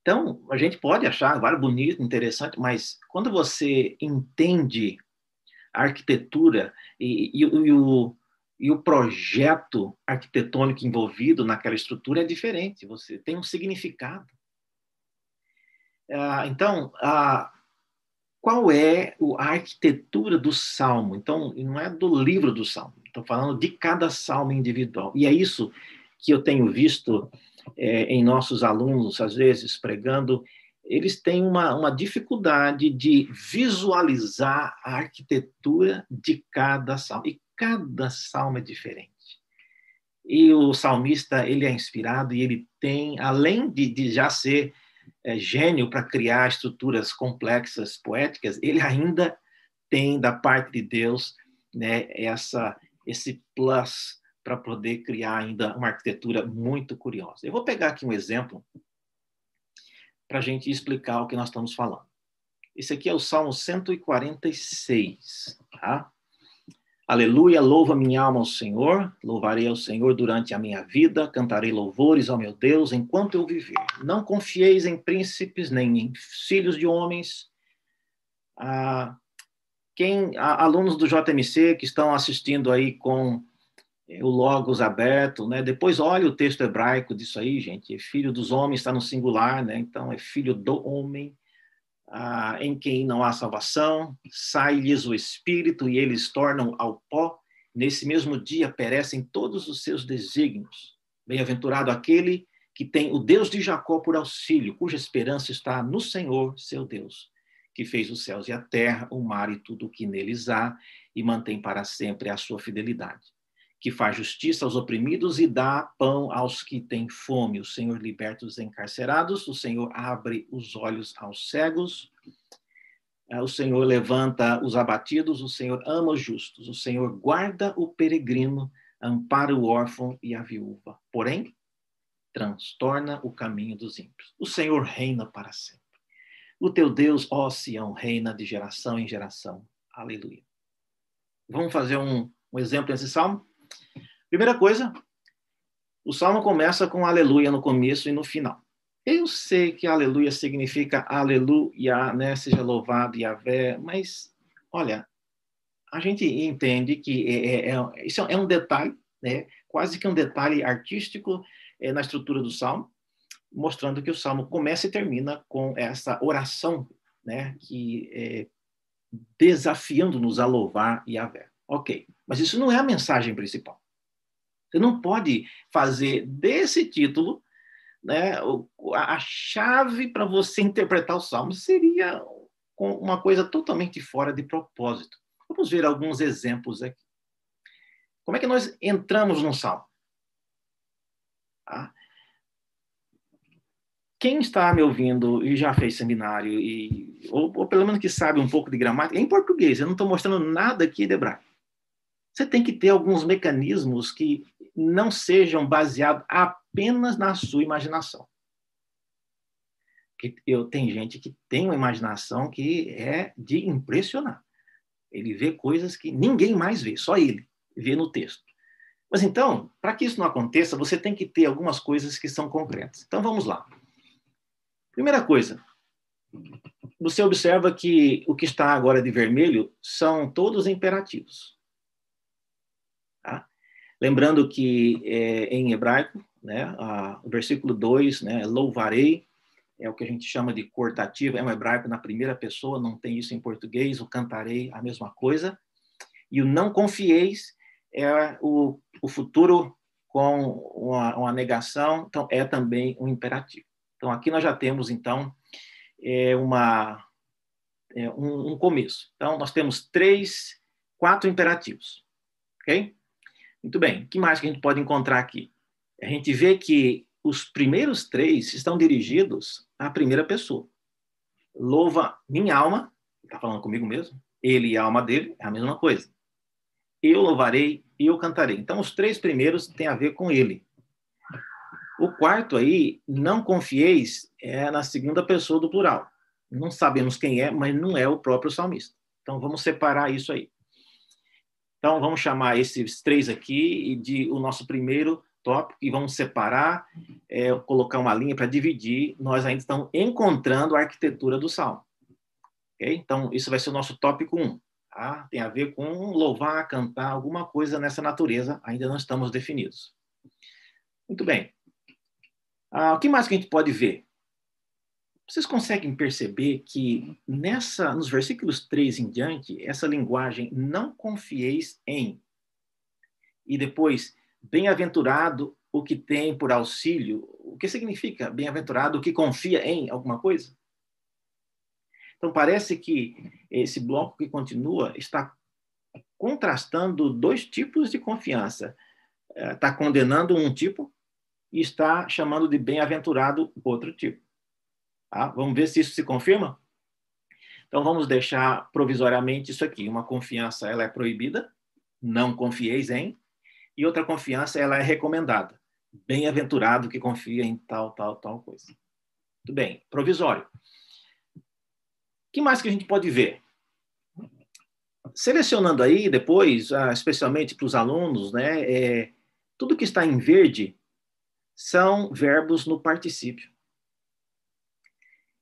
[SPEAKER 2] Então, a gente pode achar agora bonito, interessante, mas quando você entende a arquitetura e, e, e, o, e o projeto arquitetônico envolvido naquela estrutura é diferente, você tem um significado. Ah, então, a, qual é a arquitetura do salmo? Então, não é do livro do salmo, estou falando de cada salmo individual. E é isso que eu tenho visto é, em nossos alunos, às vezes, pregando, eles têm uma, uma dificuldade de visualizar a arquitetura de cada salmo. E cada salmo é diferente. E o salmista, ele é inspirado e ele tem, além de, de já ser é, gênio para criar estruturas complexas, poéticas, ele ainda tem da parte de Deus né, essa, esse plus para poder criar ainda uma arquitetura muito curiosa. Eu vou pegar aqui um exemplo para a gente explicar o que nós estamos falando. Esse aqui é o Salmo 146, tá? Aleluia, louva minha alma ao Senhor, louvarei ao Senhor durante a minha vida, cantarei louvores ao meu Deus enquanto eu viver. Não confieis em príncipes nem em filhos de homens. Ah, quem, alunos do JMC que estão assistindo aí com é, o Logos aberto, né? Depois olha o texto hebraico disso aí, gente. Filho dos homens está no singular, né? Então é filho do homem ah, em quem não há salvação, sai-lhes o espírito e eles tornam ao pó. Nesse mesmo dia perecem todos os seus desígnios. Bem-aventurado aquele que tem o Deus de Jacó por auxílio, cuja esperança está no Senhor, seu Deus, que fez os céus e a terra, o mar e tudo o que neles há, e mantém para sempre a sua fidelidade que faz justiça aos oprimidos e dá pão aos que têm fome. O Senhor liberta os encarcerados, o Senhor abre os olhos aos cegos, é, o Senhor levanta os abatidos, o Senhor ama os justos, o Senhor guarda o peregrino, ampara o órfão e a viúva. Porém, transtorna o caminho dos ímpios. O Senhor reina para sempre. O teu Deus, ó Sião, reina de geração em geração. Aleluia. Vamos fazer um, um exemplo nesse salmo? Primeira coisa, o salmo começa com aleluia no começo e no final. Eu sei que aleluia significa aleluia, né? Seja louvado Yahvé, mas olha, a gente entende que é, é, é, isso é um detalhe, né? Quase que um detalhe artístico é, na estrutura do salmo, mostrando que o salmo começa e termina com essa oração, né? Que é, desafiando-nos a louvar Yahvé. Ok, mas isso não é a mensagem principal. Você não pode fazer desse título né, a chave para você interpretar o Salmo. Seria uma coisa totalmente fora de propósito. Vamos ver alguns exemplos aqui. Como é que nós entramos no Salmo? Tá? Quem está me ouvindo e já fez seminário, e, ou, ou, pelo menos que sabe um pouco de gramática, é em português, eu não estou mostrando nada aqui de hebraico. Você tem que ter alguns mecanismos que não sejam baseados apenas na sua imaginação. Que eu tem gente que tem uma imaginação que é de impressionar. Ele vê coisas que ninguém mais vê, só ele vê no texto. Mas então, para que isso não aconteça, você tem que ter algumas coisas que são concretas. Então vamos lá. Primeira coisa, você observa que o que está agora de vermelho são todos imperativos. Lembrando que é, em hebraico, né, a, o versículo 2, né, louvarei, é o que a gente chama de cortativo, é um hebraico na primeira pessoa, não tem isso em português, o cantarei, a mesma coisa. E o não confieis é o, o futuro com uma, uma, negação, então é também um imperativo. Então aqui nós já temos então é uma é um, um, começo. Então nós temos três, quatro imperativos, ok? Muito bem. O que mais que a gente pode encontrar aqui? A gente vê que os primeiros três estão dirigidos à primeira pessoa. Louva minha alma, está falando comigo mesmo, ele e a alma dele, é a mesma coisa. Eu louvarei e eu cantarei. Então, os três primeiros têm a ver com ele. O quarto aí, não confieis, é na segunda pessoa do plural. Não sabemos quem é, mas não é o próprio salmista. Então, vamos separar isso aí. Então, vamos chamar esses três aqui de o nosso primeiro tópico e vamos separar, é, colocar uma linha para dividir. Nós ainda estamos encontrando a arquitetura do salmo. Okay? Então, isso vai ser o nosso tópico 1. Um, tá? Tem a ver com louvar, cantar, alguma coisa nessa natureza, ainda não estamos definidos. Muito bem. Ah, o que mais que a gente pode ver? Vocês conseguem perceber que nessa, nos versículos 3 em diante, essa linguagem não confieis em e depois Bem-aventurado o que tem por auxílio. O que significa bem-aventurado o que confia em alguma coisa? Então, parece que esse bloco que continua está contrastando dois tipos de confiança. Está é, condenando um tipo e está chamando de bem-aventurado outro tipo. Tá? Vamos ver se isso se confirma? Então, vamos deixar provisoriamente isso aqui. Uma confiança ela é proibida, não confieis em, e outra confiança, ela é recomendada. Bem-aventurado que confia em tal, tal, tal coisa. Muito bem, provisório. O que mais que a gente pode ver? Selecionando aí depois, ah, especialmente para os alunos, né, é, tudo que está em verde são verbos no particípio.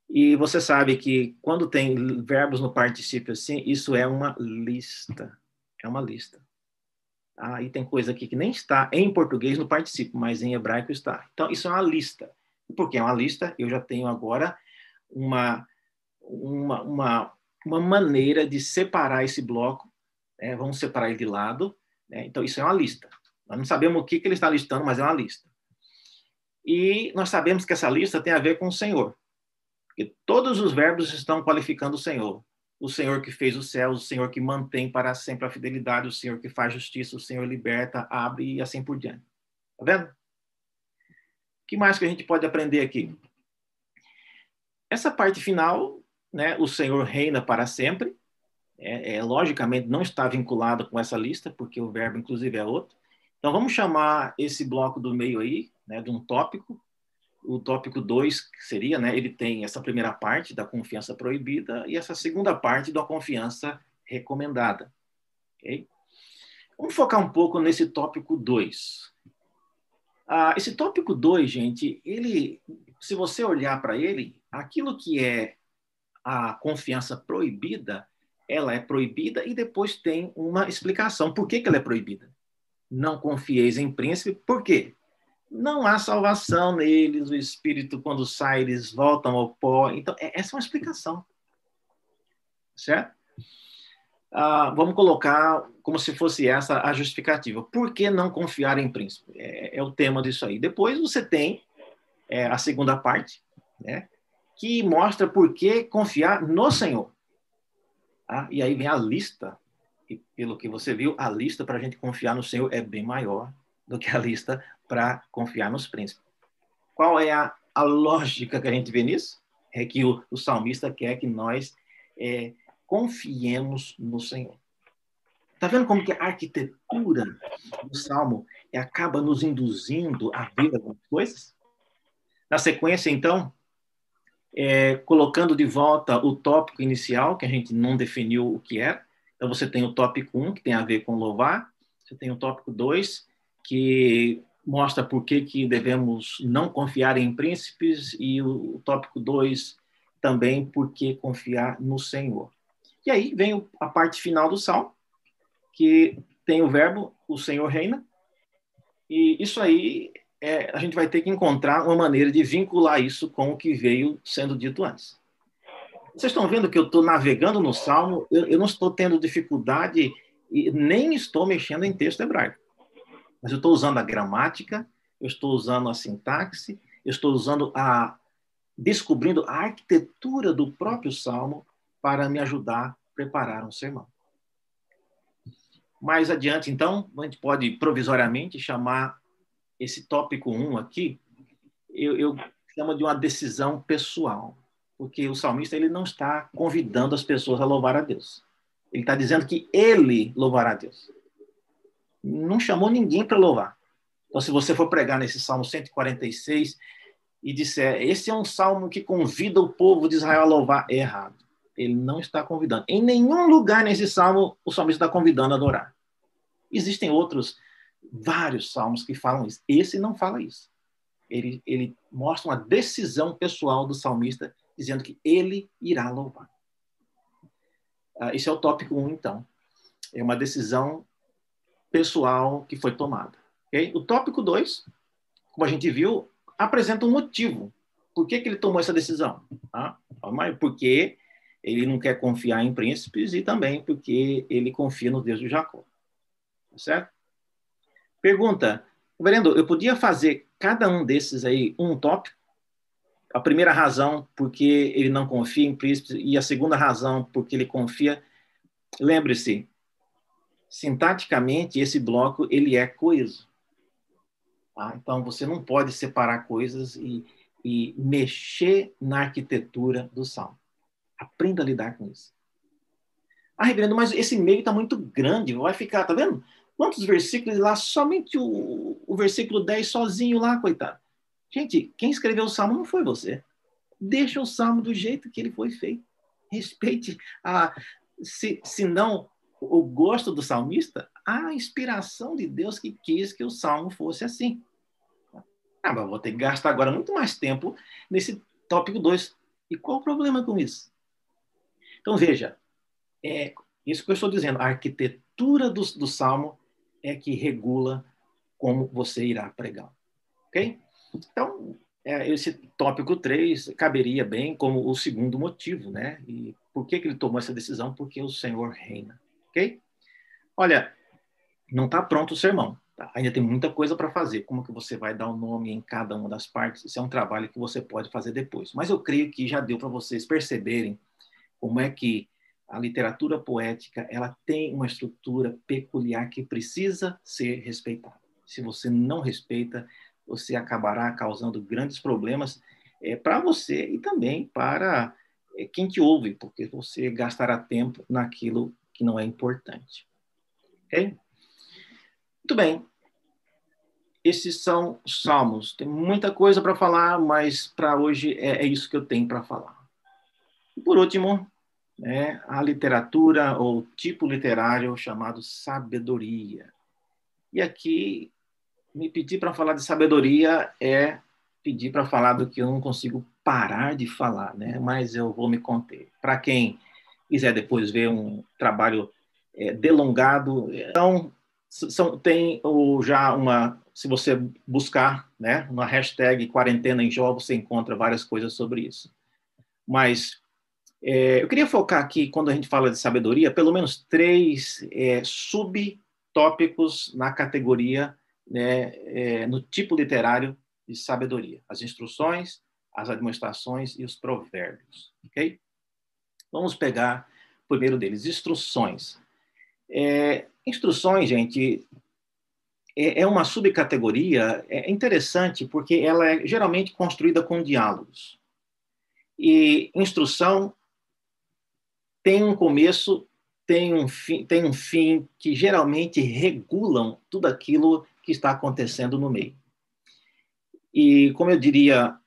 [SPEAKER 2] E você sabe que quando tem verbos no particípio assim, isso é uma lista. É uma lista. Aí tem coisa aqui que nem está em português no participio, mas em hebraico está. Então, isso é uma lista. Porque é uma lista, eu já tenho agora uma, uma, uma, uma maneira de separar esse bloco. Né? Vamos separar ele de lado. Né? Então, isso é uma lista. Nós não sabemos o que, que ele está listando, mas é uma lista. E nós sabemos que essa lista tem a ver com o Senhor. Porque todos os verbos estão qualificando o Senhor o Senhor que fez os céus, o Senhor que mantém para sempre a fidelidade, o Senhor que faz justiça, o Senhor liberta, abre e assim por diante. Tá vendo? O que mais que a gente pode aprender aqui? Essa parte final, né, o Senhor reina para sempre, é, é, logicamente não está vinculado com essa lista, porque o verbo, inclusive, é outro. Então, vamos chamar esse bloco do meio aí, né, de um tópico, o tópico 2 seria, né, ele tem essa primeira parte da confiança proibida e essa segunda parte da confiança recomendada. Okay? Vamos focar um pouco nesse tópico 2. Ah, esse tópico 2, gente, ele, se você olhar para ele, aquilo que é a confiança proibida, ela é proibida e depois tem uma explicação. Por que, que ela é proibida? Não confieis em príncipe, por quê? Não há salvação neles, o espírito, quando sai, eles voltam ao pó. Então, é, essa é uma explicação. Certo? Ah, vamos colocar como se fosse essa a justificativa. Por que não confiar em príncipe? É, é o tema disso aí. Depois você tem é, a segunda parte, né, que mostra por que confiar no Senhor. Ah, e aí vem a lista. E pelo que você viu, a lista para a gente confiar no Senhor é bem maior do que a lista para confiar nos príncipes. Qual é a, a lógica que a gente vê nisso? É que o, o salmista quer que nós é, confiemos no Senhor. Está vendo como que a arquitetura do salmo acaba nos induzindo a ver algumas coisas? Na sequência, então, é, colocando de volta o tópico inicial, que a gente não definiu o que era. Então, você tem o tópico 1, que tem a ver com louvar. Você tem o tópico 2, que mostra por que, que devemos não confiar em príncipes, e o tópico 2 também por que confiar no Senhor. E aí vem a parte final do salmo, que tem o verbo, o Senhor reina, e isso aí é, a gente vai ter que encontrar uma maneira de vincular isso com o que veio sendo dito antes. Vocês estão vendo que eu estou navegando no Salmo, eu, eu, não estou tendo dificuldade e nem estou mexendo em texto hebraico. Mas eu estou usando a gramática, eu estou usando a sintaxe, eu estou usando a. descobrindo a arquitetura do próprio Salmo para me ajudar a preparar um sermão. Mais adiante, então, a gente pode provisoriamente chamar esse tópico 1 aqui, eu, eu chamo de uma decisão pessoal, porque o salmista ele não está convidando as pessoas a louvar a Deus. Ele está dizendo que ele louvará a Deus. Não chamou ninguém para louvar. Então, se você for pregar nesse Salmo 146 e disser, esse é um salmo que convida o povo de Israel a louvar, é errado. Ele não está convidando. Em nenhum lugar nesse salmo o salmista está convidando a adorar. Existem outros vários salmos que falam isso. Esse não fala isso. Ele, ele mostra uma decisão pessoal do salmista, dizendo que ele irá louvar. Ah, esse é o tópico 1, um, então. É uma decisão pessoal que foi tomada. Okay? O tópico 2, como a gente viu, apresenta um motivo. Por que, que ele tomou essa decisão? Ah, porque ele não quer confiar em príncipes e também porque ele confia no Deus de Jacó. Tá certo? Pergunta, Verendo, eu podia fazer cada um desses aí um tópico? A primeira razão, porque ele não confia em príncipes, e a segunda razão, porque ele confia. Lembre-se, sintaticamente, esse bloco ele é coeso. Tá? Então, você não pode separar coisas e, e mexer na arquitetura do salmo. Aprenda a lidar com isso. Ah, reverendo, mas esse meio está muito grande, vai ficar, tá vendo? Quantos versículos lá? Somente o, o versículo 10 sozinho lá, coitado. Gente, quem escreveu o salmo não foi você. Deixa o salmo do jeito que ele foi feito. Respeite a. Se, se não o gosto do salmista, a inspiração de Deus que quis que o salmo fosse assim. Ah, mas vou ter que gastar agora muito mais tempo nesse tópico 2. E qual o problema com isso? Então, veja, é isso que eu estou dizendo, a arquitetura do, do salmo é que regula como você irá pregar. Ok? Então, é, esse tópico 3 caberia bem como o segundo motivo, né? E por que, que ele tomou essa decisão? Porque o Senhor reina. Olha, não está pronto o sermão. Tá? Ainda tem muita coisa para fazer. Como que você vai dar o um nome em cada uma das partes? Isso é um trabalho que você pode fazer depois. Mas eu creio que já deu para vocês perceberem como é que a literatura poética ela tem uma estrutura peculiar que precisa ser respeitada. Se você não respeita, você acabará causando grandes problemas é, para você e também para é, quem te ouve, porque você gastará tempo naquilo que não é importante. Ok? Muito bem. Esses são os salmos. Tem muita coisa para falar, mas para hoje é, é isso que eu tenho para falar. E por último, né, a literatura ou tipo literário chamado sabedoria. E aqui, me pedir para falar de sabedoria é pedir para falar do que eu não consigo parar de falar, né? mas eu vou me conter. Para quem quiser depois ver um trabalho é, delongado, então são, tem já uma, se você buscar, né, uma hashtag quarentena em jogos, você encontra várias coisas sobre isso. Mas é, eu queria focar aqui, quando a gente fala de sabedoria, pelo menos três é, subtópicos na categoria, né, é, no tipo literário de sabedoria: as instruções, as administrações e os provérbios. Ok? Vamos pegar o primeiro deles: instruções. É, instruções, gente, é, é uma subcategoria é interessante porque ela é geralmente construída com diálogos. E instrução tem um começo, tem um fim, tem um fim que geralmente regulam tudo aquilo que está acontecendo no meio. E, como eu diria,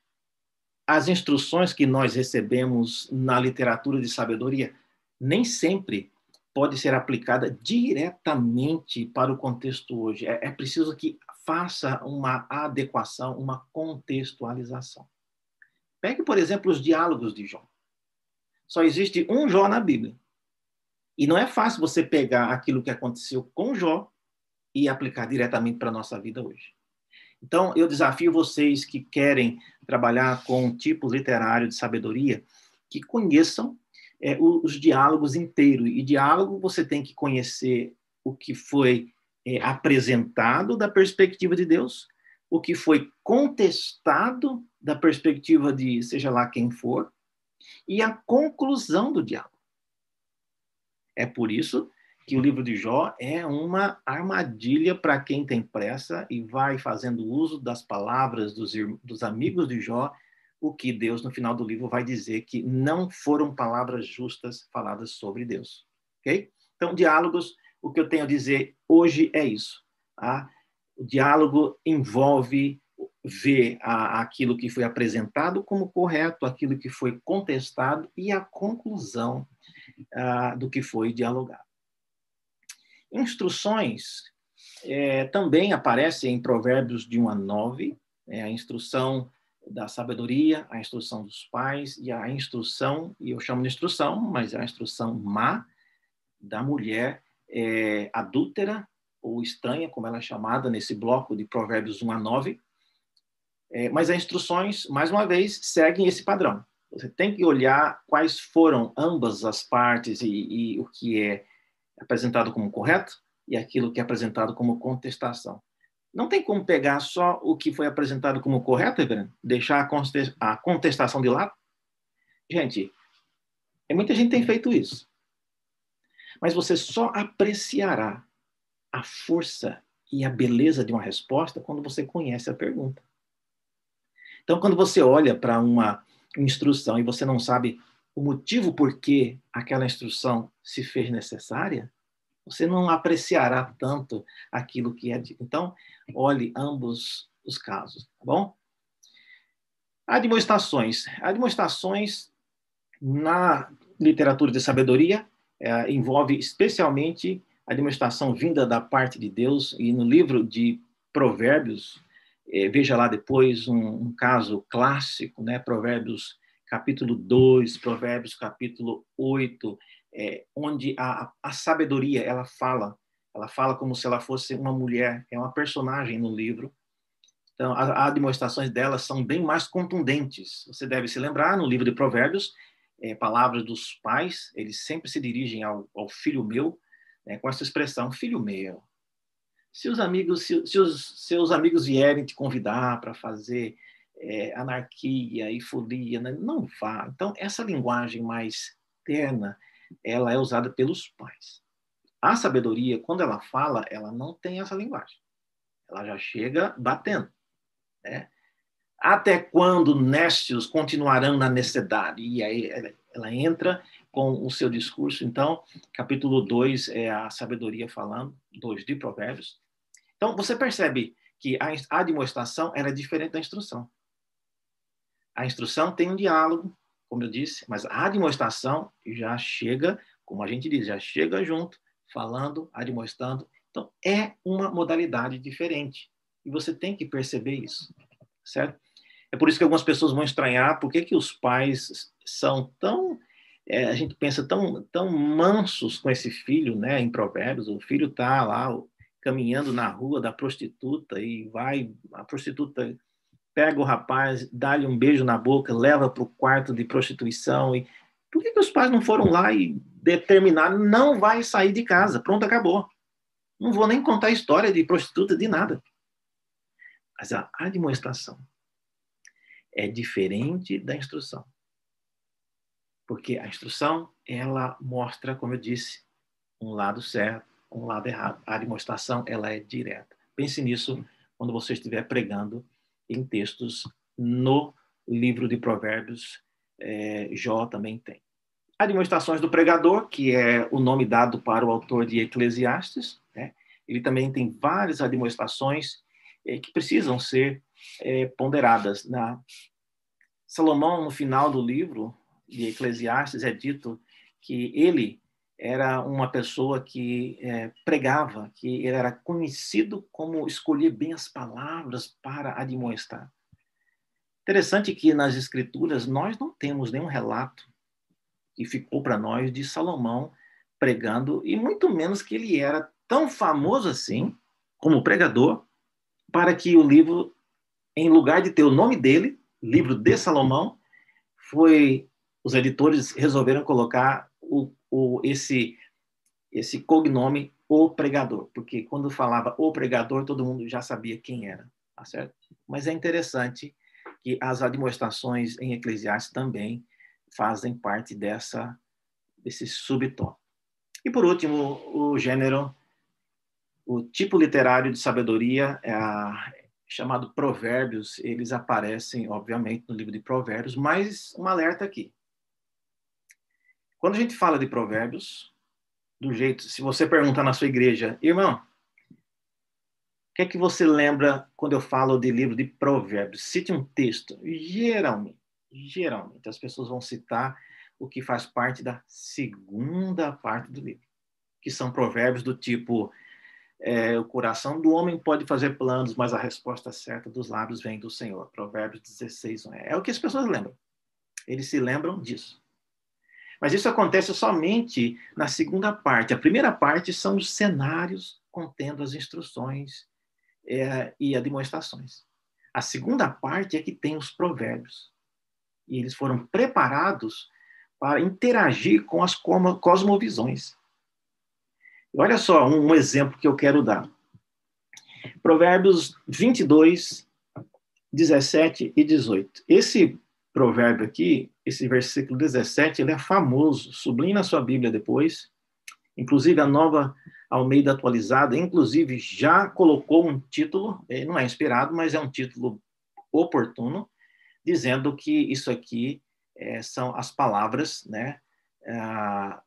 [SPEAKER 2] as instruções que nós recebemos na literatura de sabedoria nem sempre pode ser aplicada diretamente para o contexto hoje. É, é preciso que faça uma adequação, uma contextualização. Pegue, por exemplo, os diálogos de João. Só existe um Jó na Bíblia. E não é fácil você pegar aquilo que aconteceu com Jó e aplicar diretamente para a nossa vida hoje. Então, eu desafio vocês que querem trabalhar com tipos literários de sabedoria, que conheçam é, os diálogos inteiros. E diálogo você tem que conhecer o que foi é, apresentado da perspectiva de Deus, o que foi contestado da perspectiva de seja lá quem for, e a conclusão do diálogo. É por isso que o livro de Jó é uma armadilha para quem tem pressa e vai fazendo uso das palavras dos, dos amigos de Jó, o que Deus, no final do livro, vai dizer que não foram palavras justas faladas sobre Deus. Ok? Então, diálogos, o que eu tenho a dizer hoje é isso. Tá? O diálogo envolve ver a, aquilo que foi apresentado como correto, aquilo que foi contestado e a conclusão uh, do que foi dialogado. Instruções é, também aparecem em Provérbios de 1 a 9, é, a instrução da sabedoria, a instrução dos pais e a instrução, e eu chamo de instrução, mas é a instrução má da mulher é, adúltera ou estranha, como ela é chamada nesse bloco de Provérbios 1 a 9. É, mas as instruções, mais uma vez, seguem esse padrão. Você tem que olhar quais foram ambas as partes e, e o que é apresentado como correto e aquilo que é apresentado como contestação. Não tem como pegar só o que foi apresentado como correto, Reverendo, deixar a contestação de lado? Gente, muita gente tem feito isso. Mas você só apreciará a força e a beleza de uma resposta quando você conhece a pergunta. Então, quando você olha para uma instrução e você não sabe o motivo por que aquela instrução se fez necessária, você não apreciará tanto aquilo que é dito. Então, olhe ambos os casos, tá bom? Admoestações. Admoestações na literatura de sabedoria é, envolve especialmente a demonstração vinda da parte de Deus e no livro de Provérbios, é, veja lá depois um, um, caso clássico, né? Provérbios capítulo 2, Provérbios capítulo 8, é, onde a, a sabedoria, ela fala, ela fala como se ela fosse uma mulher, é uma personagem no livro. Então, as demonstrações dela são bem mais contundentes. Você deve se lembrar, no livro de Provérbios, é, palavras dos pais, eles sempre se dirigem ao, ao filho meu, né, com essa expressão, filho meu. Se os amigos, se, se os seus amigos vierem te convidar para fazer é, anarquia e folia, né, não vá. Então, essa linguagem mais terna, ela é usada pelos pais. A sabedoria, quando ela fala, ela não tem essa linguagem. Ela já chega batendo. Né? Até quando nécios continuarão na necessidade? E aí ela entra com o seu discurso. Então, capítulo 2 é a sabedoria falando, 2 de Provérbios. Então, você percebe que a admoestação era diferente da instrução. A instrução tem um diálogo, como eu disse, mas a admoestação já chega, como a gente diz, já chega junto, falando, admoestando. Então, é uma modalidade diferente. E você tem que perceber isso, certo? É por isso que algumas pessoas vão estranhar por que, que os pais são tão. É, a gente pensa tão, tão mansos com esse filho, né? Em Provérbios, o filho está lá caminhando na rua da prostituta e vai, a prostituta pega o rapaz, dá-lhe um beijo na boca, leva para o quarto de prostituição. E por que, que os pais não foram lá e determinaram não vai sair de casa? Pronto, acabou. Não vou nem contar a história de prostituta de nada. Mas a admoestação é diferente da instrução. Porque a instrução, ela mostra, como eu disse, um lado certo, um lado errado. A admoestação, ela é direta. Pense nisso quando você estiver pregando em textos no livro de Provérbios, é, Jó também tem. Admoestações do pregador, que é o nome dado para o autor de Eclesiastes, né? ele também tem várias admoestações é, que precisam ser é, ponderadas. Na Salomão, no final do livro de Eclesiastes, é dito que ele era uma pessoa que é, pregava, que ele era conhecido como escolher bem as palavras para admoestar. Interessante que nas escrituras nós não temos nenhum relato que ficou para nós de Salomão pregando, e muito menos que ele era tão famoso assim, como pregador, para que o livro, em lugar de ter o nome dele, livro de Salomão, foi os editores resolveram colocar o, o, esse esse cognome o pregador, porque quando falava o pregador, todo mundo já sabia quem era, tá certo? Mas é interessante que as administrações em Eclesiastes também fazem parte dessa desse subtom. E por último, o gênero, o tipo literário de sabedoria é a, chamado Provérbios. Eles aparecem, obviamente, no livro de Provérbios, mas um alerta aqui. Quando a gente fala de Provérbios, do jeito, se você perguntar na sua igreja, irmão, o que é que você lembra quando eu falo de livro de Provérbios? Cite um texto. Geralmente, geralmente as pessoas vão citar o que faz parte da segunda parte do livro, que são provérbios do tipo é, o coração do homem pode fazer planos, mas a resposta certa dos lábios vem do Senhor. Provérbios 16, 1. É o que as pessoas lembram. Eles se lembram disso. Mas isso acontece somente na segunda parte. A primeira parte são os cenários contendo as instruções é, e as demonstrações. A segunda parte é que tem os provérbios. E eles foram preparados para interagir com as cosmovisões. Olha só um exemplo que eu quero dar. Provérbios 22, 17 e 18. Esse provérbio aqui, esse versículo 17, ele é famoso. Sublinhe na sua Bíblia depois. Inclusive, a nova Almeida atualizada, inclusive, já colocou um título, não é inspirado, mas é um título oportuno, dizendo que isso aqui é, são as palavras né, é,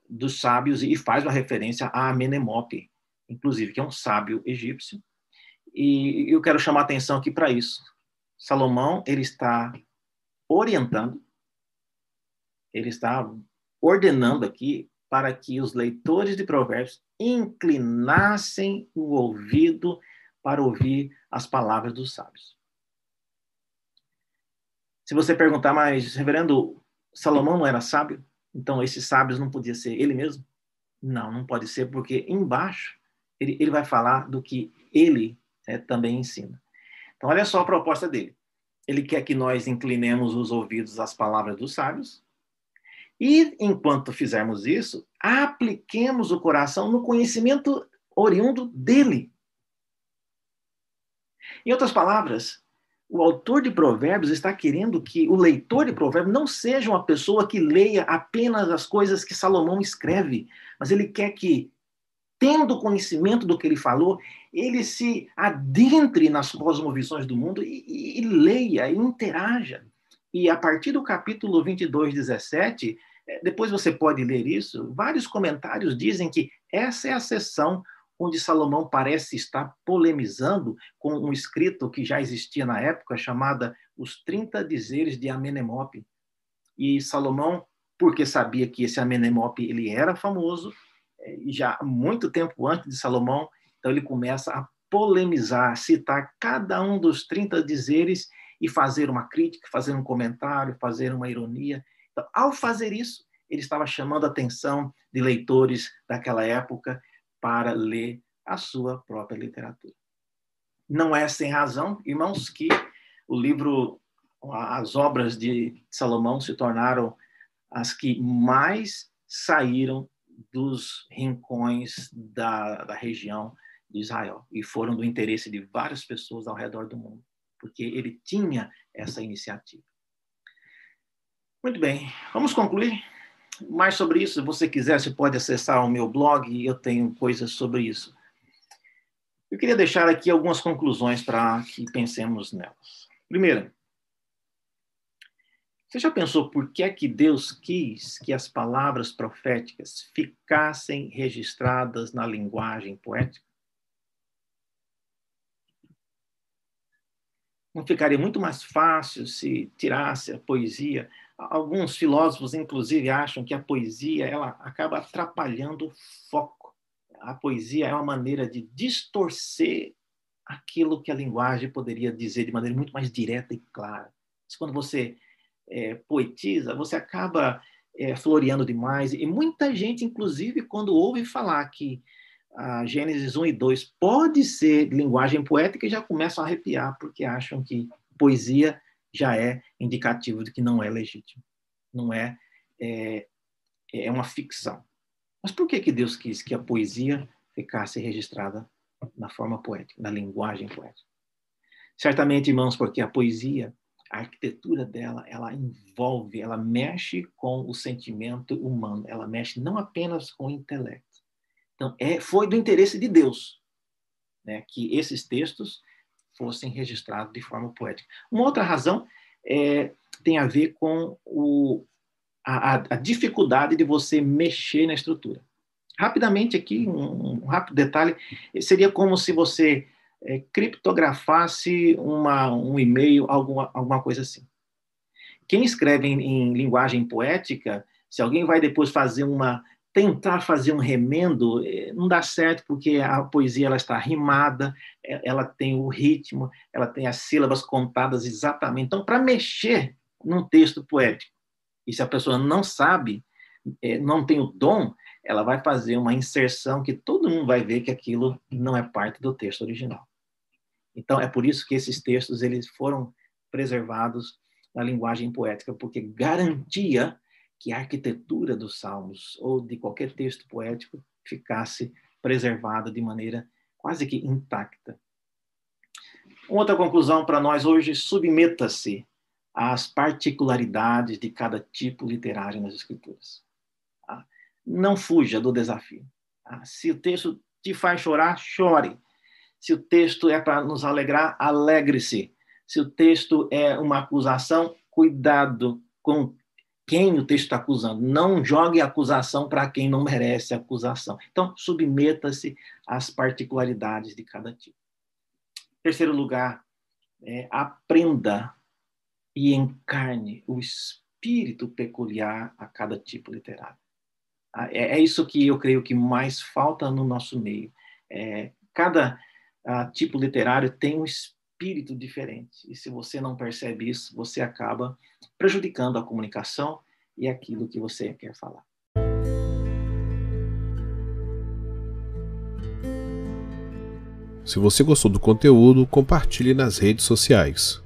[SPEAKER 2] dos sábios e faz uma referência a Amenemope, inclusive, que é um sábio egípcio. E eu quero chamar atenção aqui para isso. Salomão, ele está orientando, ele está ordenando aqui para que os leitores de provérbios inclinassem o ouvido para ouvir as palavras dos sábios. Se você perguntar, mas, reverendo, Salomão não era sábio? Então, esses sábios não podia ser ele mesmo? Não, não pode ser, porque embaixo ele, ele vai falar do que ele é, também ensina. Então, olha só a proposta dele. Ele quer que nós inclinemos os ouvidos às palavras dos sábios, e enquanto fizermos isso, apliquemos o coração no conhecimento oriundo dele. Em outras palavras, o autor de Provérbios está querendo que o leitor de Provérbios não seja uma pessoa que leia apenas as coisas que Salomão escreve, mas ele quer que, tendo conhecimento do que ele falou, ele se adentre nas cosmovisões do mundo e, e, e leia, e interaja. E a partir do capítulo 22, 17, eh, depois você pode ler isso, vários comentários dizem que essa é a sessão onde Salomão parece estar polemizando com um escrito que já existia na época, chamada Os 30 Dizeres de Amenemope. E Salomão, porque sabia que esse Amenemope ele era famoso, eh, já muito tempo antes de Salomão, então ele começa a polemizar, citar cada um dos 30 dizeres e fazer uma crítica, fazer um comentário, fazer uma ironia. Então, ao fazer isso, ele estava chamando a atenção de leitores daquela época para ler a sua própria literatura. Não é sem razão, irmãos, que o livro, as obras de Salomão se tornaram as que mais saíram dos rincões da, da região de Israel e foram do interesse de várias pessoas ao redor do mundo, porque ele tinha essa iniciativa. Muito bem, vamos concluir mais sobre isso, se você quiser, você pode acessar o meu blog eu tenho coisas sobre isso. Eu queria deixar aqui algumas conclusões para que pensemos nelas. Primeiro, você já pensou por que é que Deus quis que as palavras proféticas ficassem registradas na linguagem poética? Não ficaria muito mais fácil se tirasse a poesia Alguns filósofos, inclusive, acham que a poesia ela acaba atrapalhando o foco. A poesia é uma maneira de distorcer aquilo que a linguagem poderia dizer de maneira muito mais direta e clara. Mas quando você é, poetiza, você acaba é, floreando demais. E muita gente, inclusive, quando ouve falar que a Gênesis 1 e 2 pode ser linguagem poética e já começam a arrepiar, porque acham que poesia já é indicativo de que não é legítimo, não é, é, é uma ficção. Mas por que, que Deus quis que a poesia ficasse registrada na forma poética, na linguagem poética? Certamente, irmãos, porque a poesia, a arquitetura dela, ela envolve, ela mexe com o sentimento humano, ela mexe não apenas com o intelecto, então, é, foi do interesse de Deus né, que esses textos fossem registrados de forma poética. Uma outra razão é, tem a ver com o, a, a, dificuldade de você mexer na estrutura. Rapidamente aqui, um, um rápido detalhe, seria como se você é, criptografasse uma, um e-mail, alguma, alguma coisa assim. Quem escreve em, em linguagem poética, se alguém vai depois fazer uma tentar fazer um remendo eh, não dá certo porque a poesia ela está rimada, ela tem o ritmo, ela tem as sílabas contadas exatamente. Então, para mexer num texto poético, e se a pessoa não sabe, eh, não tem o dom, ela vai fazer uma inserção que todo mundo vai ver que aquilo não é parte do texto original. Então, é por isso que esses textos eles foram preservados na linguagem poética, porque garantia que a arquitetura dos salmos ou de qualquer texto poético ficasse preservada de maneira quase que intacta. Outra conclusão para nós hoje: submeta-se às particularidades de cada tipo literário nas Escrituras. Tá? Não fuja do desafio. Tá? Se o texto te faz chorar, chore. Se o texto é para nos alegrar, alegre-se. Se o texto é uma acusação, cuidado com quem o texto está acusando. Não jogue acusação para quem não merece acusação. Então, submeta-se às particularidades de cada tipo. Terceiro lugar, é, aprenda e encarne o espírito peculiar a cada tipo literário. Ah, é, é isso que eu creio que mais falta no nosso meio. É, cada uh, tipo literário tem um espírito espírito diferente. E se você não percebe isso, você acaba prejudicando a comunicação e aquilo que você quer falar.
[SPEAKER 1] Se você gostou do conteúdo, compartilhe nas redes sociais.